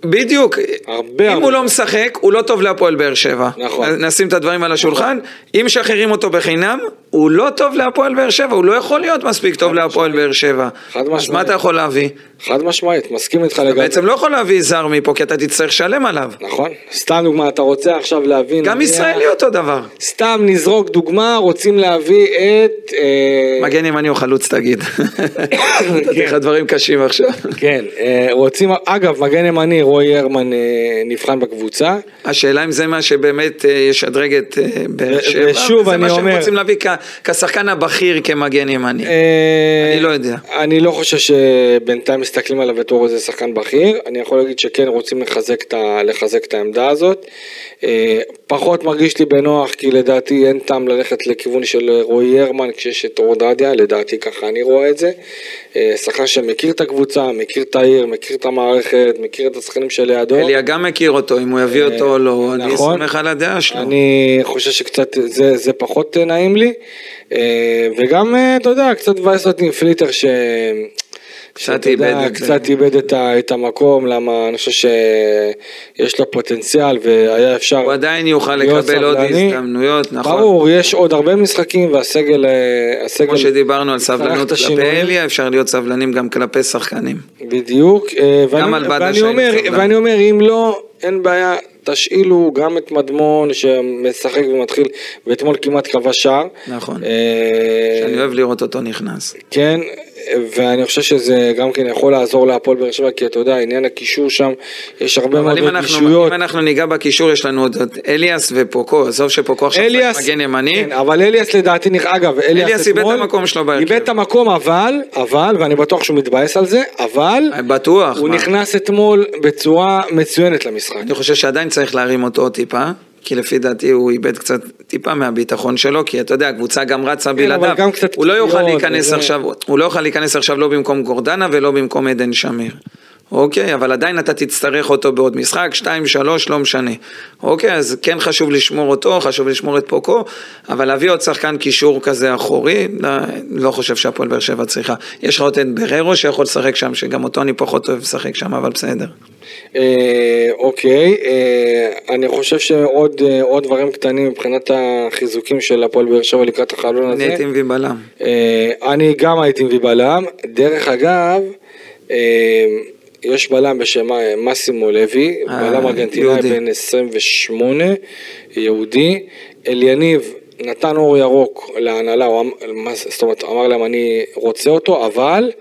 בדיוק. הרבה, אם הרבה. הוא לא משחק, הוא לא טוב להפועל באר שבע. נכון. נשים את הדברים על השולחן. אם משחררים אותו בחינם, הוא לא טוב להפועל באר שבע, הוא לא יכול להיות מספיק טוב להפועל באר שבע. חד אז מה משמעית. אתה יכול להביא? חד משמעית, מסכים איתך אתה לגמרי. בעצם לא יכול להביא זר מפה, כי אתה תצטרך לשלם עליו. נכון. סתם דוגמה, אתה רוצה עכשיו להבין... גם ישראלי אותו דבר. סתם נזרוק דוגמה, רוצים להביא את... אה, מגן ימני או חלוץ תגיד. נתתי לך דברים קשים עכשיו. כן, אה, רוצים... אגב, מגן ימני, רועי הרמן אה, נבחן בקבוצה. השאלה אם זה מה שבאמת ישדרג את באר שבע, ושוב, אני מה שהם אומר- רוצים להביא כ- כשחקן הבכיר כמגן ימני. אה, אני לא יודע. אני לא חושב שבינתיים מסתכלים עליו בתור איזה שחקן בכיר, אני יכול להגיד שכן רוצים לחזק את, העמדה הזאת. אה, פחות מרגיש לי בנוח כי לדעתי אין טעם ללכת לכיוון של רועי הרמן כשיש את אורדדיה, לדעתי ככה אני רואה את זה. אה, שחקן שמכיר את הקבוצה, מכיר את העיר, מכיר את המערכת, מכיר את השחקנים שלידו. אליה גם מכיר אותו, אם הוא יביא אותו או לא, אני נכון. סומך על הדעה שלו. אני חושב שקצת זה, זה פחות נעים לי, וגם, אה, אתה יודע, קצת מבאס אותי עם פליטר ש... קצת יודע, איבד את זה. קצת איבד את, ה, את המקום, למה אני חושב שיש לו פוטנציאל והיה אפשר... הוא עדיין יוכל לקבל עוד. הזדמנויות, נכון? ברור, יש עוד הרבה משחקים והסגל... אה, הסגל כמו שדיברנו על סבלנות כלפי. אליה, אפשר להיות סבלנים גם כלפי שחקנים. בדיוק, אה, ואני, על ואני, אומר. ואני אומר, אם לא, אין בעיה, תשאילו גם את מדמון שמשחק ומתחיל, ואתמול כמעט כבש שער. נכון. אה, שאני אוהב לראות אותו נכנס. כן, ואני חושב שזה גם כן יכול לעזור להפועל באר שבע, כי אתה יודע, עניין הקישור שם, יש הרבה מאוד אבל אם אנחנו, רגישויות. אם אנחנו ניגע בקישור, יש לנו עוד אליאס ופוקו, עזוב שפוקו עכשיו אליאס, מגן ימני, כן, אבל אליאס לדעתי, אגב, אליאס אליאס איבד את המקום שלו בהרכב. איבד את המקום, אבל, אבל, ואני בטוח שהוא מתבאס על זה, אבל, בטוח. הוא מה? נכנס אתמול בצורה מצוינת למשחק. אני חושב שעדיין צריך להרים אותו טיפה, כי לפי דעתי הוא איבד קצת טיפה מהביטחון שלו, כי אתה יודע, הקבוצה גם רצה אבל בלעדיו. גם הוא לא יוכל להיכנס וזה. עכשיו, הוא לא יוכל להיכנס עכשיו לא במקום גורדנה ולא במקום עדן שמיר. אוקיי, אבל עדיין אתה תצטרך אותו בעוד משחק, שתיים, שלוש, לא משנה. אוקיי, אז כן חשוב לשמור אותו, חשוב לשמור את פוקו, אבל להביא עוד שחקן קישור כזה אחורי, לא, לא חושב שהפועל באר שבע צריכה. יש לך עוד את בררו שיכול לשחק שם, שגם אותו אני פחות אוהב לשחק שם, אבל בסדר. אה, אוקיי, אה, אני חושב שעוד אה, דברים קטנים מבחינת החיזוקים של הפועל באר שבע לקראת החלון אני הזה. הייתי מביא בלם. אני גם הייתי מביא בלם. דרך אגב, יש בלם בשם אה, מסימו לוי, אה, בלם ארגנטינאי. בן 28, יהודי. אליניב נתן אור ירוק להנהלה, אמ- זאת אומרת, אמר להם אני רוצה אותו, אבל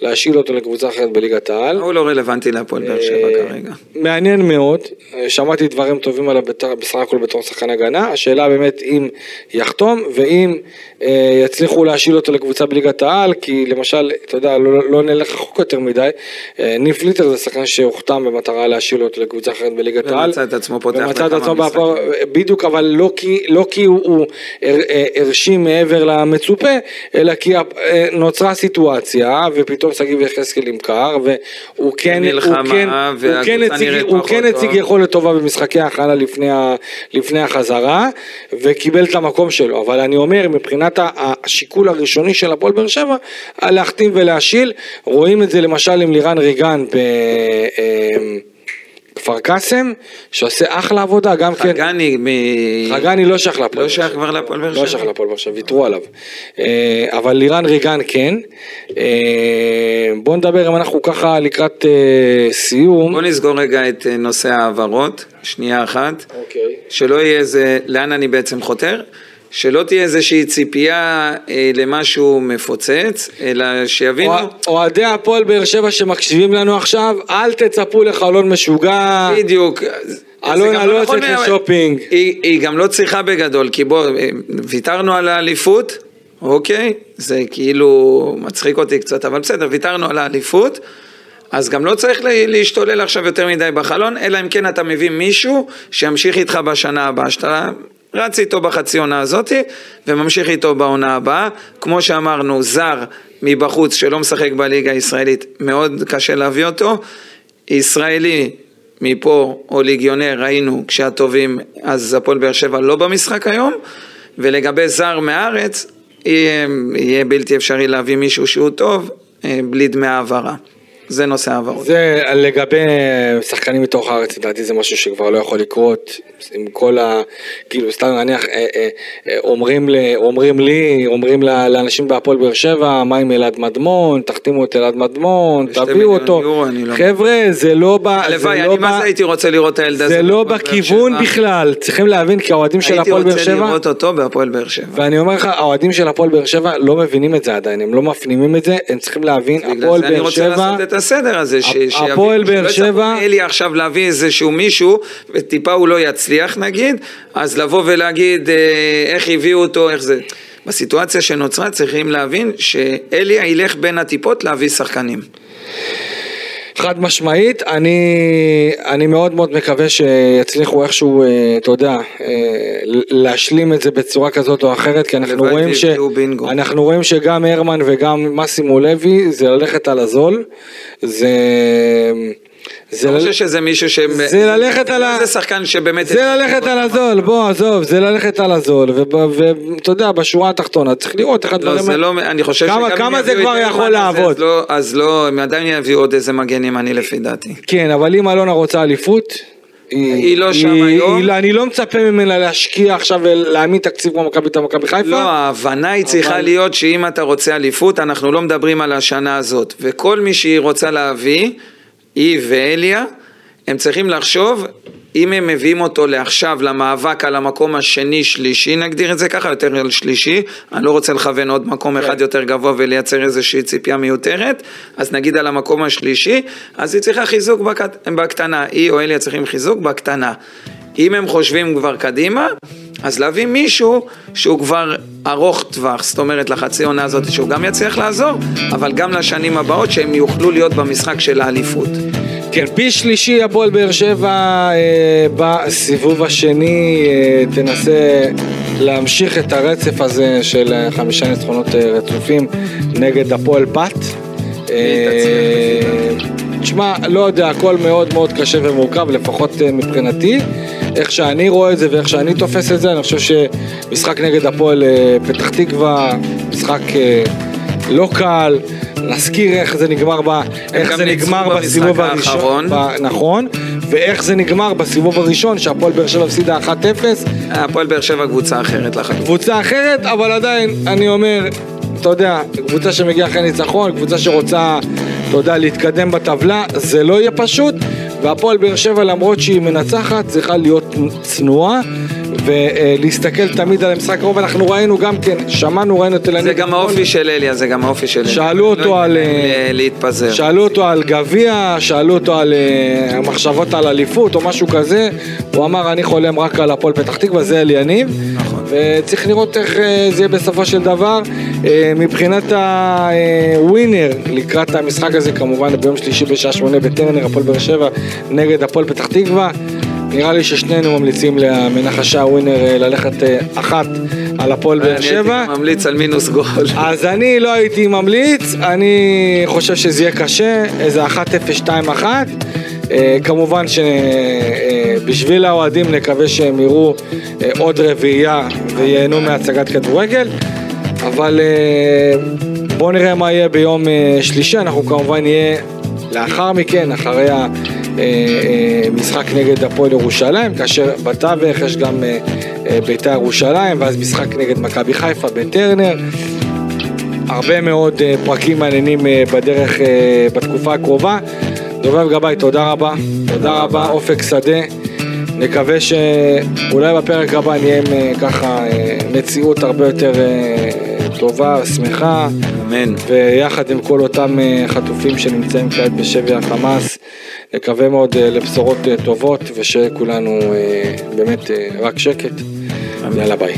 להשאיל אותו לקבוצה אחרת בליגת העל. הוא לא רלוונטי להפועל באר שבע אה, כרגע. מעניין מאוד, אה, שמעתי דברים טובים עליו בסך הכל בתור שחקן הגנה, השאלה באמת אם יחתום ואם אה, יצליחו להשאיל אותו לקבוצה בליגת העל, כי למשל, אתה יודע, לא, לא נלך רחוק יותר מדי, אה, ניב פליטר זה שחקן שהוחתם במטרה להשאיל אותו לקבוצה אחרת בליגת העל. ומצא את עצמו פותח בכמה משחקים. בדיוק, אבל לא כי, לא כי הוא, הוא הר- הרשים מעבר למצופה, אלא כי נוצרה סיטואציה, ופתאום שגיב יחזקאל נמכר, והוא כן, מלחמה, הוא כן, הוא כן הציג, הוא כן. הציג יכולת טובה במשחקי ההכנה לפני, ה- לפני החזרה, וקיבל את המקום שלו, אבל אני אומר, מבחינת השיקול הראשוני של הפועל באר שבע, להחתים ולהשיל, רואים את זה למשל עם לירן ריגן ב... כפר קאסם, שעושה אחלה עבודה, גם כן. חגני מ... חגני לא שייך להפועל. לא שייך. כבר להפועל באר לא שבע. שייך להפועל באר שבע, ויתרו עליו. אה, אבל לירן ריגן כן. אה, בוא נדבר אם אנחנו ככה לקראת אה, סיום. בוא נסגור רגע את נושא ההעברות, שנייה אחת. אוקיי. שלא יהיה איזה, לאן אני בעצם חותר? שלא תהיה איזושהי ציפייה אה, למשהו מפוצץ, אלא שיבינו... אוהדי הפועל באר שבע שמקשיבים לנו עכשיו, אל תצפו לחלון משוגע. בדיוק. אלונה לא נכון, יוצאת לשופינג. היא, היא גם לא צריכה בגדול, כי בוא, אה, ויתרנו על האליפות, אוקיי? זה כאילו מצחיק אותי קצת, אבל בסדר, ויתרנו על האליפות. אז גם לא צריך לה- להשתולל עכשיו יותר מדי בחלון, אלא אם כן אתה מביא מישהו שימשיך איתך בשנה הבאה, שאתה רץ איתו בחצי עונה הזאתי וממשיך איתו בעונה הבאה. כמו שאמרנו, זר מבחוץ שלא משחק בליגה הישראלית, מאוד קשה להביא אותו. ישראלי מפה או ליגיונר, ראינו כשהטובים, אז הפועל באר שבע לא במשחק היום. ולגבי זר מהארץ, יהיה, יהיה בלתי אפשרי להביא מישהו שהוא טוב אה, בלי דמי העברה. זה נושא העברות. זה לגבי שחקנים מתוך הארץ, לדעתי זה משהו שכבר לא יכול לקרות, עם כל ה... כאילו, סתם נניח, אה, אה, אה, אומרים, אומרים לי, אומרים לאנשים בהפועל באר שבע, מה עם אלעד מדמון, תחתימו את אלעד מדמון, תביאו אותו. יורו, לא- חבר'ה, זה לא ב... הלוואי, זה אני לא מה זה הייתי רוצה לראות את הילד הזה. זה לא בכיוון שבע. בכלל, צריכים להבין כי האוהדים של הייתי הפועל באר רוצה שבע... לראות אותו בהפועל באר שבע. ואני אומר לך, האוהדים של הפועל באר שבע לא מבינים את זה עדיין, הם לא מפנימים את זה, הם צריכים להבין, הפועל באר רוצה שבע, לעשות את הסדר הזה, ש- שיבינו, הפועל באר שלא יצטרכו שבע- אלי עכשיו להביא איזשהו מישהו, וטיפה הוא לא יצליח נגיד, אז לבוא ולהגיד אה, איך הביאו אותו, איך זה. בסיטואציה שנוצרה צריכים להבין שאלי ילך בין הטיפות להביא שחקנים. חד משמעית, אני, אני מאוד מאוד מקווה שיצליחו איכשהו, אה, אתה יודע, אה, להשלים את זה בצורה כזאת או אחרת, כי אנחנו רואים, ש... אנחנו רואים שגם הרמן וגם מסימו לוי זה ללכת על הזול, זה... זה, אני ל... חושב שזה מישהו ש... זה ללכת על ה- זה שחקן שבאמת... זה ללכת על הזול, בוא עזוב, זה ללכת על הזול, ואתה יודע, בשורה התחתונה צריך לראות איך לא, הדברים... זה לא, אני חושב שגם כמה זה כבר יכול לעבוד? אז לא, אז לא, הם עדיין יביאו עוד איזה מגן ימני לפי דעתי. כן, אבל אם אלונה רוצה אליפות, היא, היא לא שם היום. היא, אני לא מצפה ממנה להשקיע עכשיו ולהעמיד תקציב כמו מכבי תל מכבי חיפה. לא, ההבנה היא צריכה אבל- להיות שאם אתה רוצה אליפות, אנחנו לא מדברים על השנה הזאת. וכל מי שהיא רוצה להביא, היא ואליה, הם צריכים לחשוב, אם הם מביאים אותו לעכשיו למאבק על המקום השני, שלישי, נגדיר את זה ככה, יותר על שלישי, אני לא רוצה לכוון עוד מקום אחד יותר גבוה ולייצר איזושהי ציפייה מיותרת, אז נגיד על המקום השלישי, אז היא צריכה חיזוק בקט... בקטנה, היא או אליה צריכים חיזוק בקטנה. אם הם חושבים כבר קדימה, אז להביא מישהו שהוא כבר ארוך טווח, זאת אומרת לחצי עונה הזאת שהוא גם יצליח לעזור, אבל גם לשנים הבאות שהם יוכלו להיות במשחק של האליפות. כן, פי שלישי הפועל באר שבע אה, בסיבוב השני אה, תנסה להמשיך את הרצף הזה של אה, חמישה ניצחונות אה, רצופים נגד הפועל פת. אה, תשמע, לא יודע, הכל מאוד מאוד קשה ומורכב, לפחות אה, מבחינתי. איך שאני רואה את זה ואיך שאני תופס את זה, אני חושב שמשחק נגד הפועל אה, פתח תקווה, משחק אה, לא קל, נזכיר איך זה נגמר, ב, איך זה נגמר בסיבוב הראשון. ב, נכון, ואיך זה נגמר בסיבוב הראשון שהפועל באר שבע הפסידה 1-0, הפועל באר שבע קבוצה אחרת לחלוטין. קבוצה אחרת, אבל עדיין, אני אומר, אתה יודע, קבוצה שמגיעה אחרי ניצחון, קבוצה שרוצה, אתה יודע, להתקדם בטבלה, זה לא יהיה פשוט, והפועל באר שבע למרות שהיא מנצחת, צריכה להיות צנועה. ולהסתכל תמיד על המשחק הקרוב, אנחנו ראינו גם כן, שמענו, ראינו את אלניב. זה גם האופי של אליה, זה גם האופי של אליה. שאלו אותו לא על, ייתן להם אה, להתפזר. שאלו אותו על גביע, שאלו אותו על אה, המחשבות על אליפות או משהו כזה, הוא אמר אני חולם רק על הפועל פתח תקווה, זה אל יניב, נכון. וצריך לראות איך אה, זה יהיה בסופו של דבר. אה, מבחינת הווינר לקראת המשחק הזה, כמובן ביום שלישי בשעה שמונה בטרנר, הפועל באר שבע נגד הפועל פתח תקווה. נראה לי ששנינו ממליצים למנחשה ווינר אה, ללכת אה, אחת על הפועל באר אני שבע. הייתי ממליץ על מינוס גול. אז אני לא הייתי ממליץ, אני חושב שזה יהיה קשה, איזה 1-0-2-1. אה, כמובן שבשביל האוהדים נקווה שהם יראו עוד רביעייה וייהנו מהצגת כדורגל, אבל אה, בואו נראה מה יהיה ביום אה, שלישי, אנחנו כמובן נהיה לאחר מכן, אחרי המשחק נגד הפועל ירושלים, כאשר בתווך יש גם אה, אה, בית"ר ירושלים, ואז משחק נגד מכבי חיפה בטרנר. הרבה מאוד אה, פרקים מעניינים אה, בדרך אה, בתקופה הקרובה. דובב גבאי, תודה רבה. תודה רבה, אופק שדה. נקווה שאולי בפרק הבא נהיה עם אה, ככה אה, מציאות הרבה יותר אה, טובה, שמחה, אמן. ויחד עם כל אותם אה, חטופים שנמצאים כעת בשבי החמאס, נקווה מאוד אה, לבשורות אה, טובות, ושכולנו באמת רק שקט. יאללה ביי.